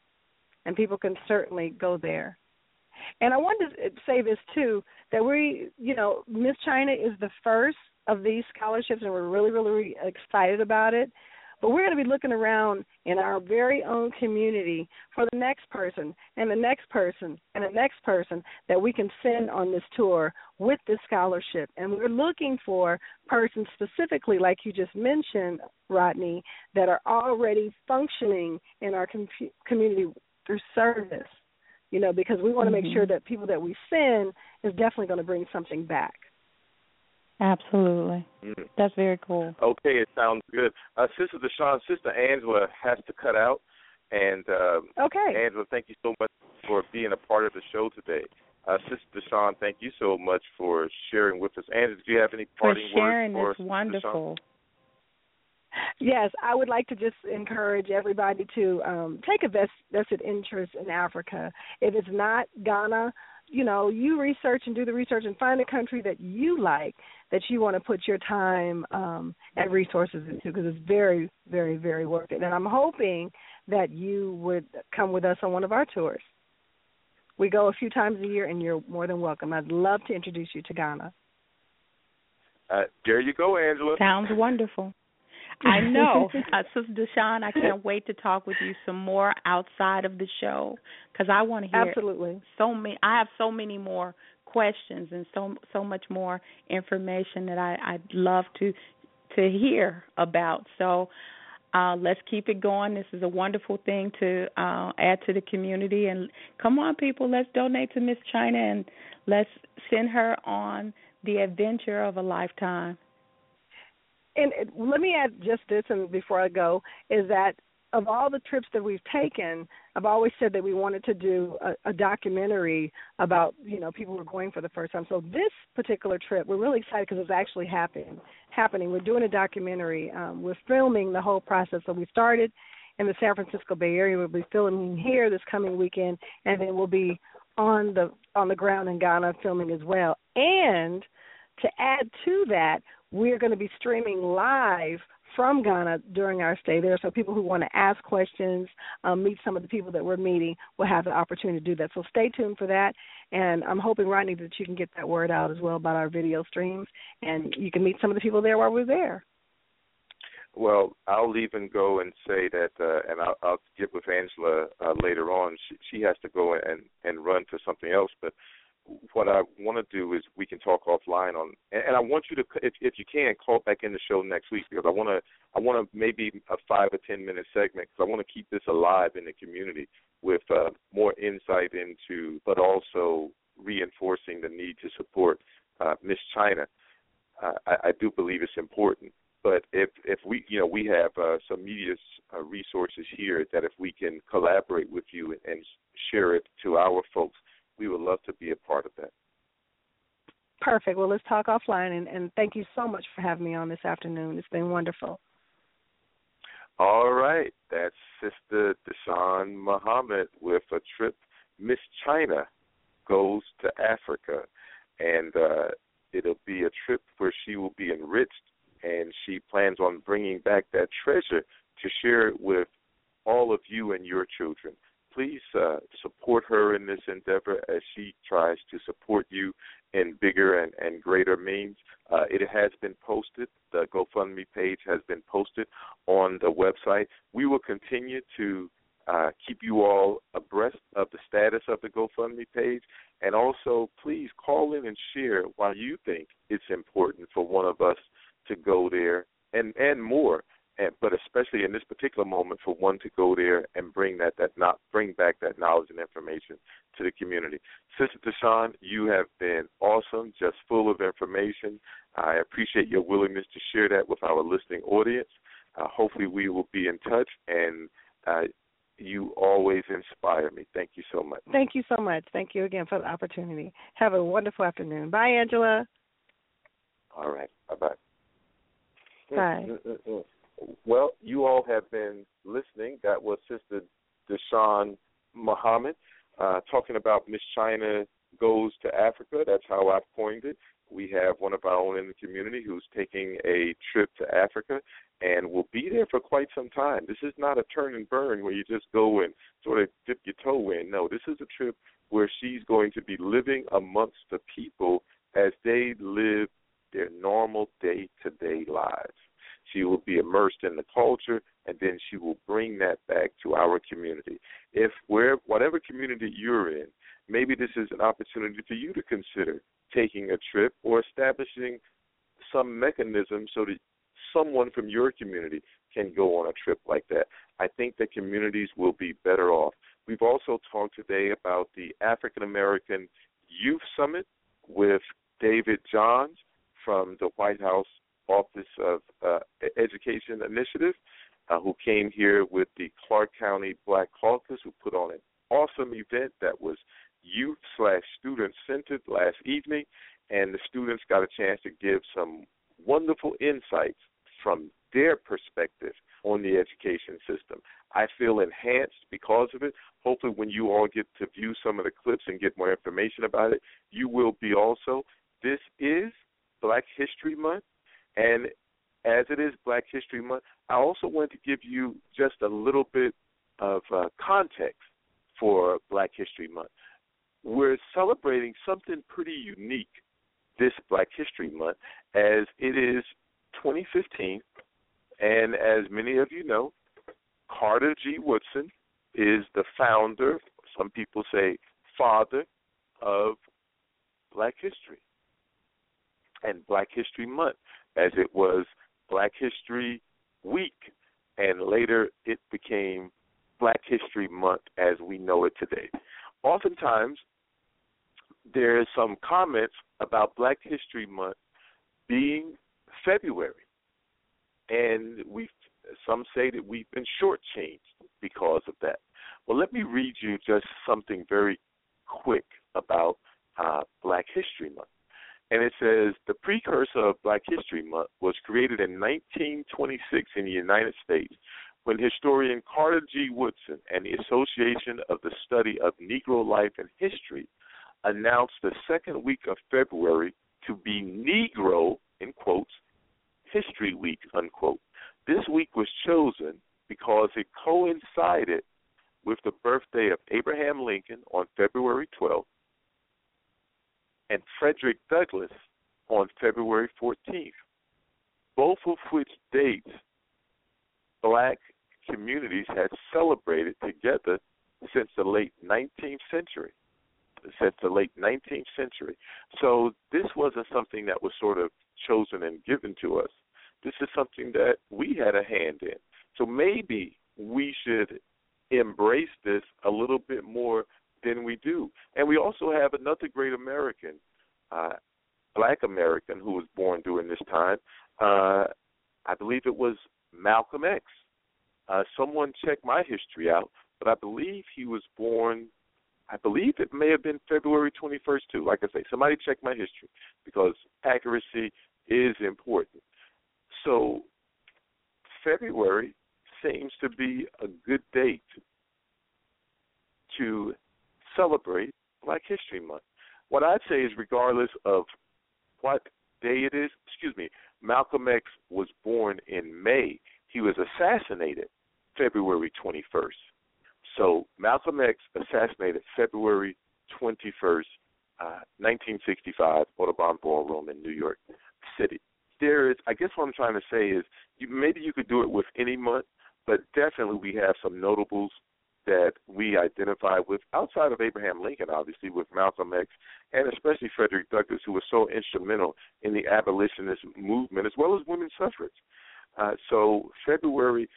and people can certainly go there. And I wanted to say this too that we, you know, Miss China is the first of these scholarships, and we're really, really, really excited about it. But we're going to be looking around in our very own community for the next person and the next person and the next person that we can send on this tour with this scholarship. And we're looking for persons specifically, like you just mentioned, Rodney, that are already functioning in our com- community through service. You know, because we want to make Mhm. sure that people that we send is definitely going to bring something back. Absolutely. mm. That's very cool. Okay, it sounds good. Uh, Sister Deshawn, Sister Angela has to cut out. And uh, Okay. Angela, thank you so much for being a part of the show today. Uh, Sister Deshawn, thank you so much for sharing with us. Angela, do you have any For parting sharing words for this Sister Deshawn? wonderful. Yes, I would like to just encourage everybody to um, take a vested interest in Africa. If it's not Ghana, you know, you research and do the research and find a country that you like that you want to put your time um, and resources into because it's very, very, very worth it. And I'm hoping that you would come with us on one of our tours. We go a few times a year, and you're more than welcome. I'd love to introduce you to Ghana. Uh, there you go, Angela. Sounds wonderful. I know, uh, Sister Deshawn. I can't wait to talk with you some more outside of the show because I want to hear Absolutely. so many. I have so many more questions and so so much more information that I I'd love to to hear about. So uh, let's keep it going. This is a wonderful thing to uh, add to the community. And come on, people, let's donate to Miss China and let's send her on the adventure of a lifetime. And let me add just this, and before I go, is that of all the trips that we've taken, I've always said that we wanted to do a, a documentary about you know people who are going for the first time. So this particular trip, we're really excited because it's actually happening. Happening. We're doing a documentary. Um, we're filming the whole process. So we started in the San Francisco Bay Area. We'll be filming here this coming weekend, and then we'll be on the on the ground in Ghana filming as well. And to add to that, we're going to be streaming live from Ghana during our stay there. So people who want to ask questions, um, meet some of the people that we're meeting, will have the opportunity to do that. So stay tuned for that. And I'm hoping, Rodney, that you can get that word out as well about our video streams, and you can meet some of the people there while we're there. Well, I'll even go and say that, uh, and I'll, I'll get with Angela uh, later on. She, she has to go and and run for something else, but what I want to do is we can talk offline on, and, I want you to, if if you can, call back in the show next week because I want to, I want to maybe a five or ten minute segment because I want to keep this alive in the community with uh, more insight into, but also reinforcing the need to support uh, Miss China. Uh, I, I do believe it's important but if if we you know we have uh, some media uh, resources here that if we can collaborate with you and share it to our folks, we would love to be a part of that. Perfect. Well, let's talk offline, and, and thank you so much for having me on this afternoon. It's been wonderful. All right, that's Sister Deshawn Muhammad with a trip. Miss China goes to Africa, and uh, it'll be a trip where she will be enriched and she plans on bringing back that treasure to share it with all of you and your children. Please uh, support her in this endeavor as she tries to support you in bigger and, and greater means. Uh, it has been posted. The GoFundMe page has been posted on the website. We will continue to uh, keep you all abreast of the status of the GoFundMe page. And also, please call in and share why you think it's important for one of us to go there and, and more. And, but especially in this particular moment, for one to go there and bring that that not bring back that knowledge and information to the community. Sister Deshawn, you have been awesome, just full of information. I appreciate your willingness to share that with our listening audience. Uh, hopefully, we will be in touch and uh, you always inspire me. Thank you so much. Thank you so much. Thank you again for the opportunity. Have a wonderful afternoon. Bye, Angela. All right. Bye bye. Well, you all have been listening. That was Sister Deshawn Muhammad uh, talking about Miss China Goes to Africa. That's how I've coined it. We have one of our own in the community who's taking a trip to Africa and will be there for quite some time. This is not a turn and burn where you just go and sort of dip your toe in. No, this is a trip where she's going to be living amongst the people as they live their normal day to day lives. She will be immersed in the culture and then she will bring that back to our community. If where whatever community you're in, maybe this is an opportunity for you to consider taking a trip or establishing some mechanism so that someone from your community can go on a trip like that. I think that communities will be better off. We've also talked today about the African American Youth Summit with David Johns from the White House Office of uh, Education Initiative, uh, who came here with the Clark County Black Caucus, who put on an awesome event that was youth slash student centered last evening, and the students got a chance to give some wonderful insights from their perspective on the education system. I feel enhanced because of it. Hopefully, when you all get to view some of the clips and get more information about it, you will be also. This is Black History Month, and as it is Black History Month, I also want to give you just a little bit of uh, context for Black History Month. We're celebrating something pretty unique this Black History Month, as it is 2015, and as many of you know, Carter G. Woodson is the founder, some people say father, of Black History and Black History Month, as it was Black History Week, and later it became Black History Month as we know it today. Oftentimes, there's some comments about Black History Month being February, and we some say that we've been shortchanged because of that. Well, let me read you just something very quick about uh, Black History Month. And it says the precursor of Black History Month was created in 1926 in the United States when historian Carter G. Woodson and the Association of the Study of Negro Life and History announced the second week of February to be Negro, in quotes, History Week, unquote. This week was chosen because it coincided with the birthday of Abraham Lincoln on February 12th and Frederick Douglass on February 14th, both of which dates black communities had celebrated together since the late 19th century. Since the late 19th century. So this wasn't something that was sort of chosen and given to us. This is something that we had a hand in. So maybe we should embrace this a little bit more than we do. And we also have another great American, uh, black American, who was born during this time. Uh, I believe it was Malcolm X. Uh, someone check my history out, but I believe he was born. I believe it may have been February 21st too. Like I say, somebody check my history because accuracy is important. So February seems to be a good date to celebrate Black History Month. What I'd say is, regardless of what day it is, excuse me, Malcolm X was born in May. He was assassinated February 21st. So Malcolm X assassinated February 21st, uh, 1965, Audubon Ballroom in New York City. There is, I guess, what I'm trying to say is, you, maybe you could do it with any month, but definitely we have some notables that we identify with outside of Abraham Lincoln, obviously, with Malcolm X and especially Frederick Douglass, who was so instrumental in the abolitionist movement as well as women's suffrage. Uh, so February,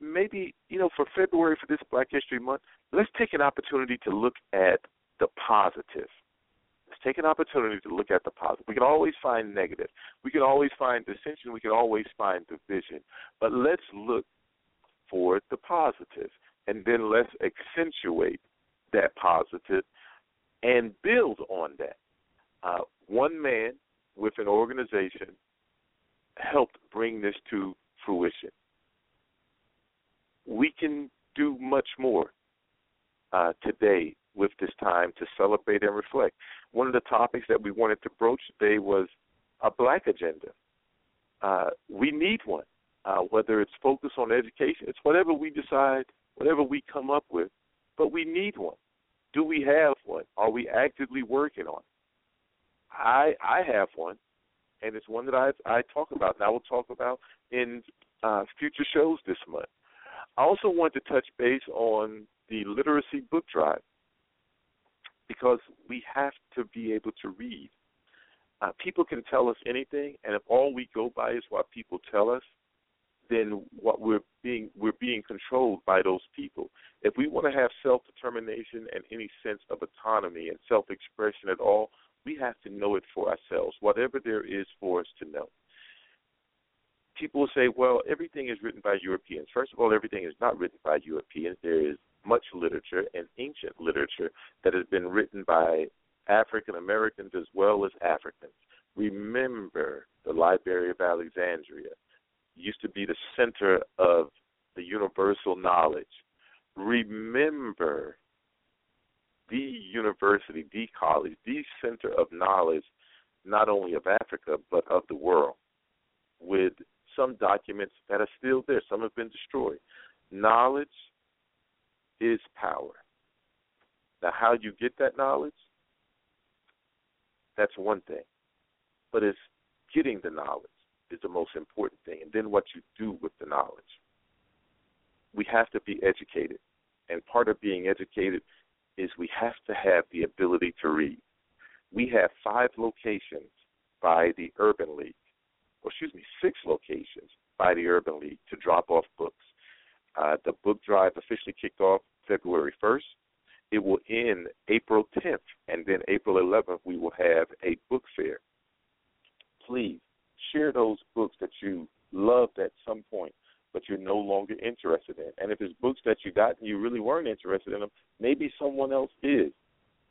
maybe you know, for February for this Black History Month, let's take an opportunity to look at the positive. Let's take an opportunity to look at the positive. We can always find negative. We can always find dissension. We can always find division. But let's look for the positive and then let's accentuate that positive and build on that. Uh, one man with an organization helped bring this to fruition. We can do much more uh, today with this time to celebrate and reflect. One of the topics that we wanted to broach today was a black agenda. Uh, we need one, uh, whether it's focused on education, it's whatever we decide whatever we come up with, but we need one. Do we have one? Are we actively working on it? I I have one, and it's one that I I talk about, and I will talk about in uh, future shows this month. I also want to touch base on the literacy book drive because we have to be able to read. Uh, people can tell us anything, and if all we go by is what people tell us, then what we're being we're being controlled by those people. If we want to have self determination and any sense of autonomy and self expression at all, we have to know it for ourselves, whatever there is for us to know. People will say, well, everything is written by Europeans. First of all, everything is not written by Europeans. There is much literature and ancient literature that has been written by African Americans as well as Africans. Remember the Library of Alexandria used to be the center of the universal knowledge. Remember the university, the college, the center of knowledge, not only of Africa, but of the world, with some documents that are still there. Some have been destroyed. Knowledge is power. Now, how you get that knowledge, that's one thing. But it's getting the knowledge is the most important thing, and then what you do with the knowledge. We have to be educated, and part of being educated is we have to have the ability to read. We have five locations by the Urban League, or excuse me, six locations by the Urban League to drop off books. Uh, the book drive officially kicked off February 1st. It will end April 10th, and then April 11th, we will have a book fair. Please share those books that you loved at some point, but you're no longer interested in. And if it's books that you got and you really weren't interested in them, maybe someone else is.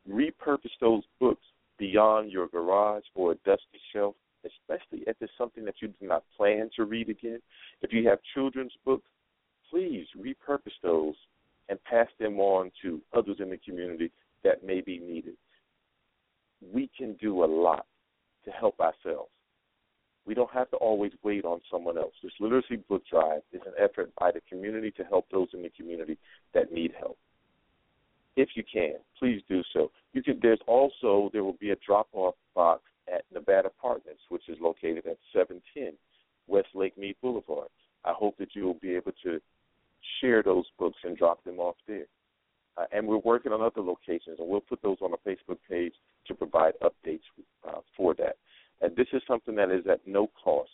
Repurpose those books beyond your garage or a dusty shelf, especially if it's something that you do not plan to read again. If you have children's books, please repurpose those and pass them on to others in the community that may be needed. We can do a lot to help ourselves. We don't have to always wait on someone else. This literacy book drive is an effort by the community to help those in the community that need help. If you can, please do so. You can. There's also there will be a drop-off box at Nevada Apartments, which is located at 710 West Lake Mead Boulevard. I hope that you will be able to share those books and drop them off there. Uh, and we're working on other locations, and we'll put those on a Facebook page to provide updates uh, for that. This is something that is at no cost.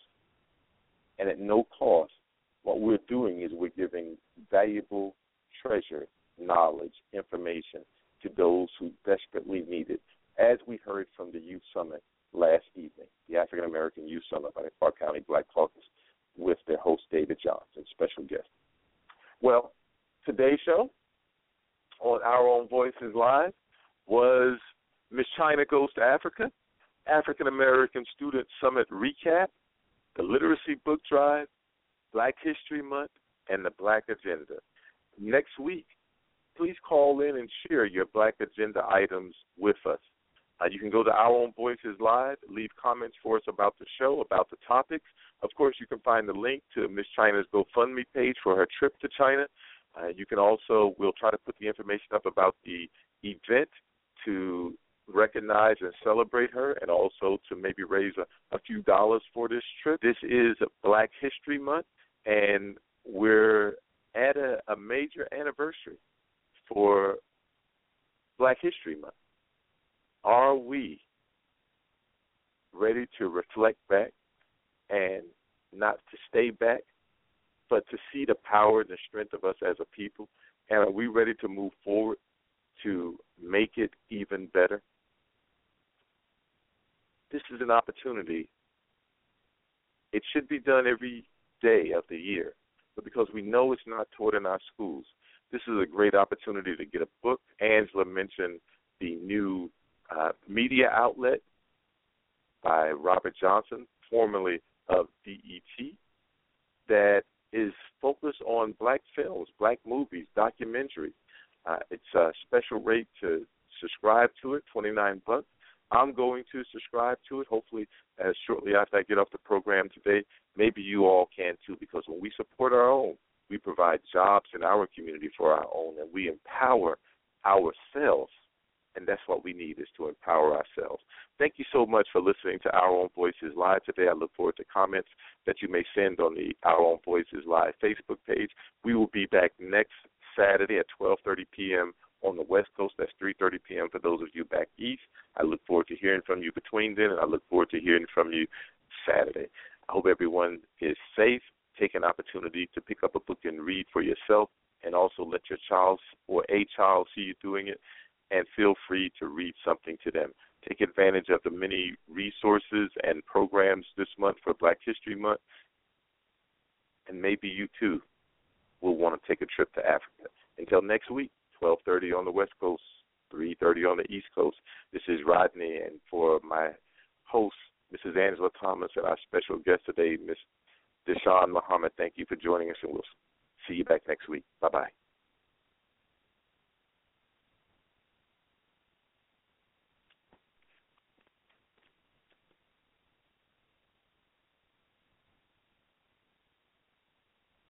And at no cost, what we're doing is we're giving valuable treasure, knowledge, information to those who desperately need it, as we heard from the Youth Summit last evening, the African American Youth Summit by the Clark County Black Caucus, with their host David Johnson, special guest. Well, today's show on Our Own Voices Live was Miss China Goes to Africa. African American Student Summit recap, the Literacy Book Drive, Black History Month, and the Black Agenda. Next week, please call in and share your Black Agenda items with us. Uh, you can go to Our Own Voices Live, leave comments for us about the show, about the topics. Of course, you can find the link to Miss China's GoFundMe page for her trip to China. Uh, you can also, we'll try to put the information up about the event to recognize and celebrate her and also to maybe raise a, a few dollars for this trip. This is Black History Month, and we're at a, a major anniversary for Black History Month. Are we ready to reflect back and not to stay back, but to see the power and the strength of us as a people? And are we ready to move forward to make it even better? This is an opportunity. It should be done every day of the year, but because we know it's not taught in our schools, this is a great opportunity to get a book. Angela mentioned the new uh, media outlet by Robert Johnson, formerly of BET, that is focused on black films, black movies, documentaries. Uh, it's a special rate to subscribe to it, twenty nine bucks. I'm going to subscribe to it. Hopefully, as shortly after I get off the program today, maybe you all can too. Because when we support our own, we provide jobs in our community for our own, and we empower ourselves. And that's what we need is to empower ourselves. Thank you so much for listening to Our Own Voices Live today. I look forward to comments that you may send on the Our Own Voices Live Facebook page. We will be back next Saturday at 12:30 p.m. on the West Coast. That's 3:30 p.m. for those of you back east. I look forward to hearing from you between then, and I look forward to hearing from you Saturday. I hope everyone is safe take an opportunity to pick up a book and read for yourself and also let your child or a child see you doing it and feel free to read something to them. Take advantage of the many resources and programs this month for Black History Month. And maybe you too will want to take a trip to Africa. Until next week, 12:30 on the West Coast, 3:30 on the East Coast. This is Rodney and for my host Mrs. Angela Thomas and our special guest today, Miss Deshawn Muhammad, thank you for joining us, and we'll see you back next week. Bye bye.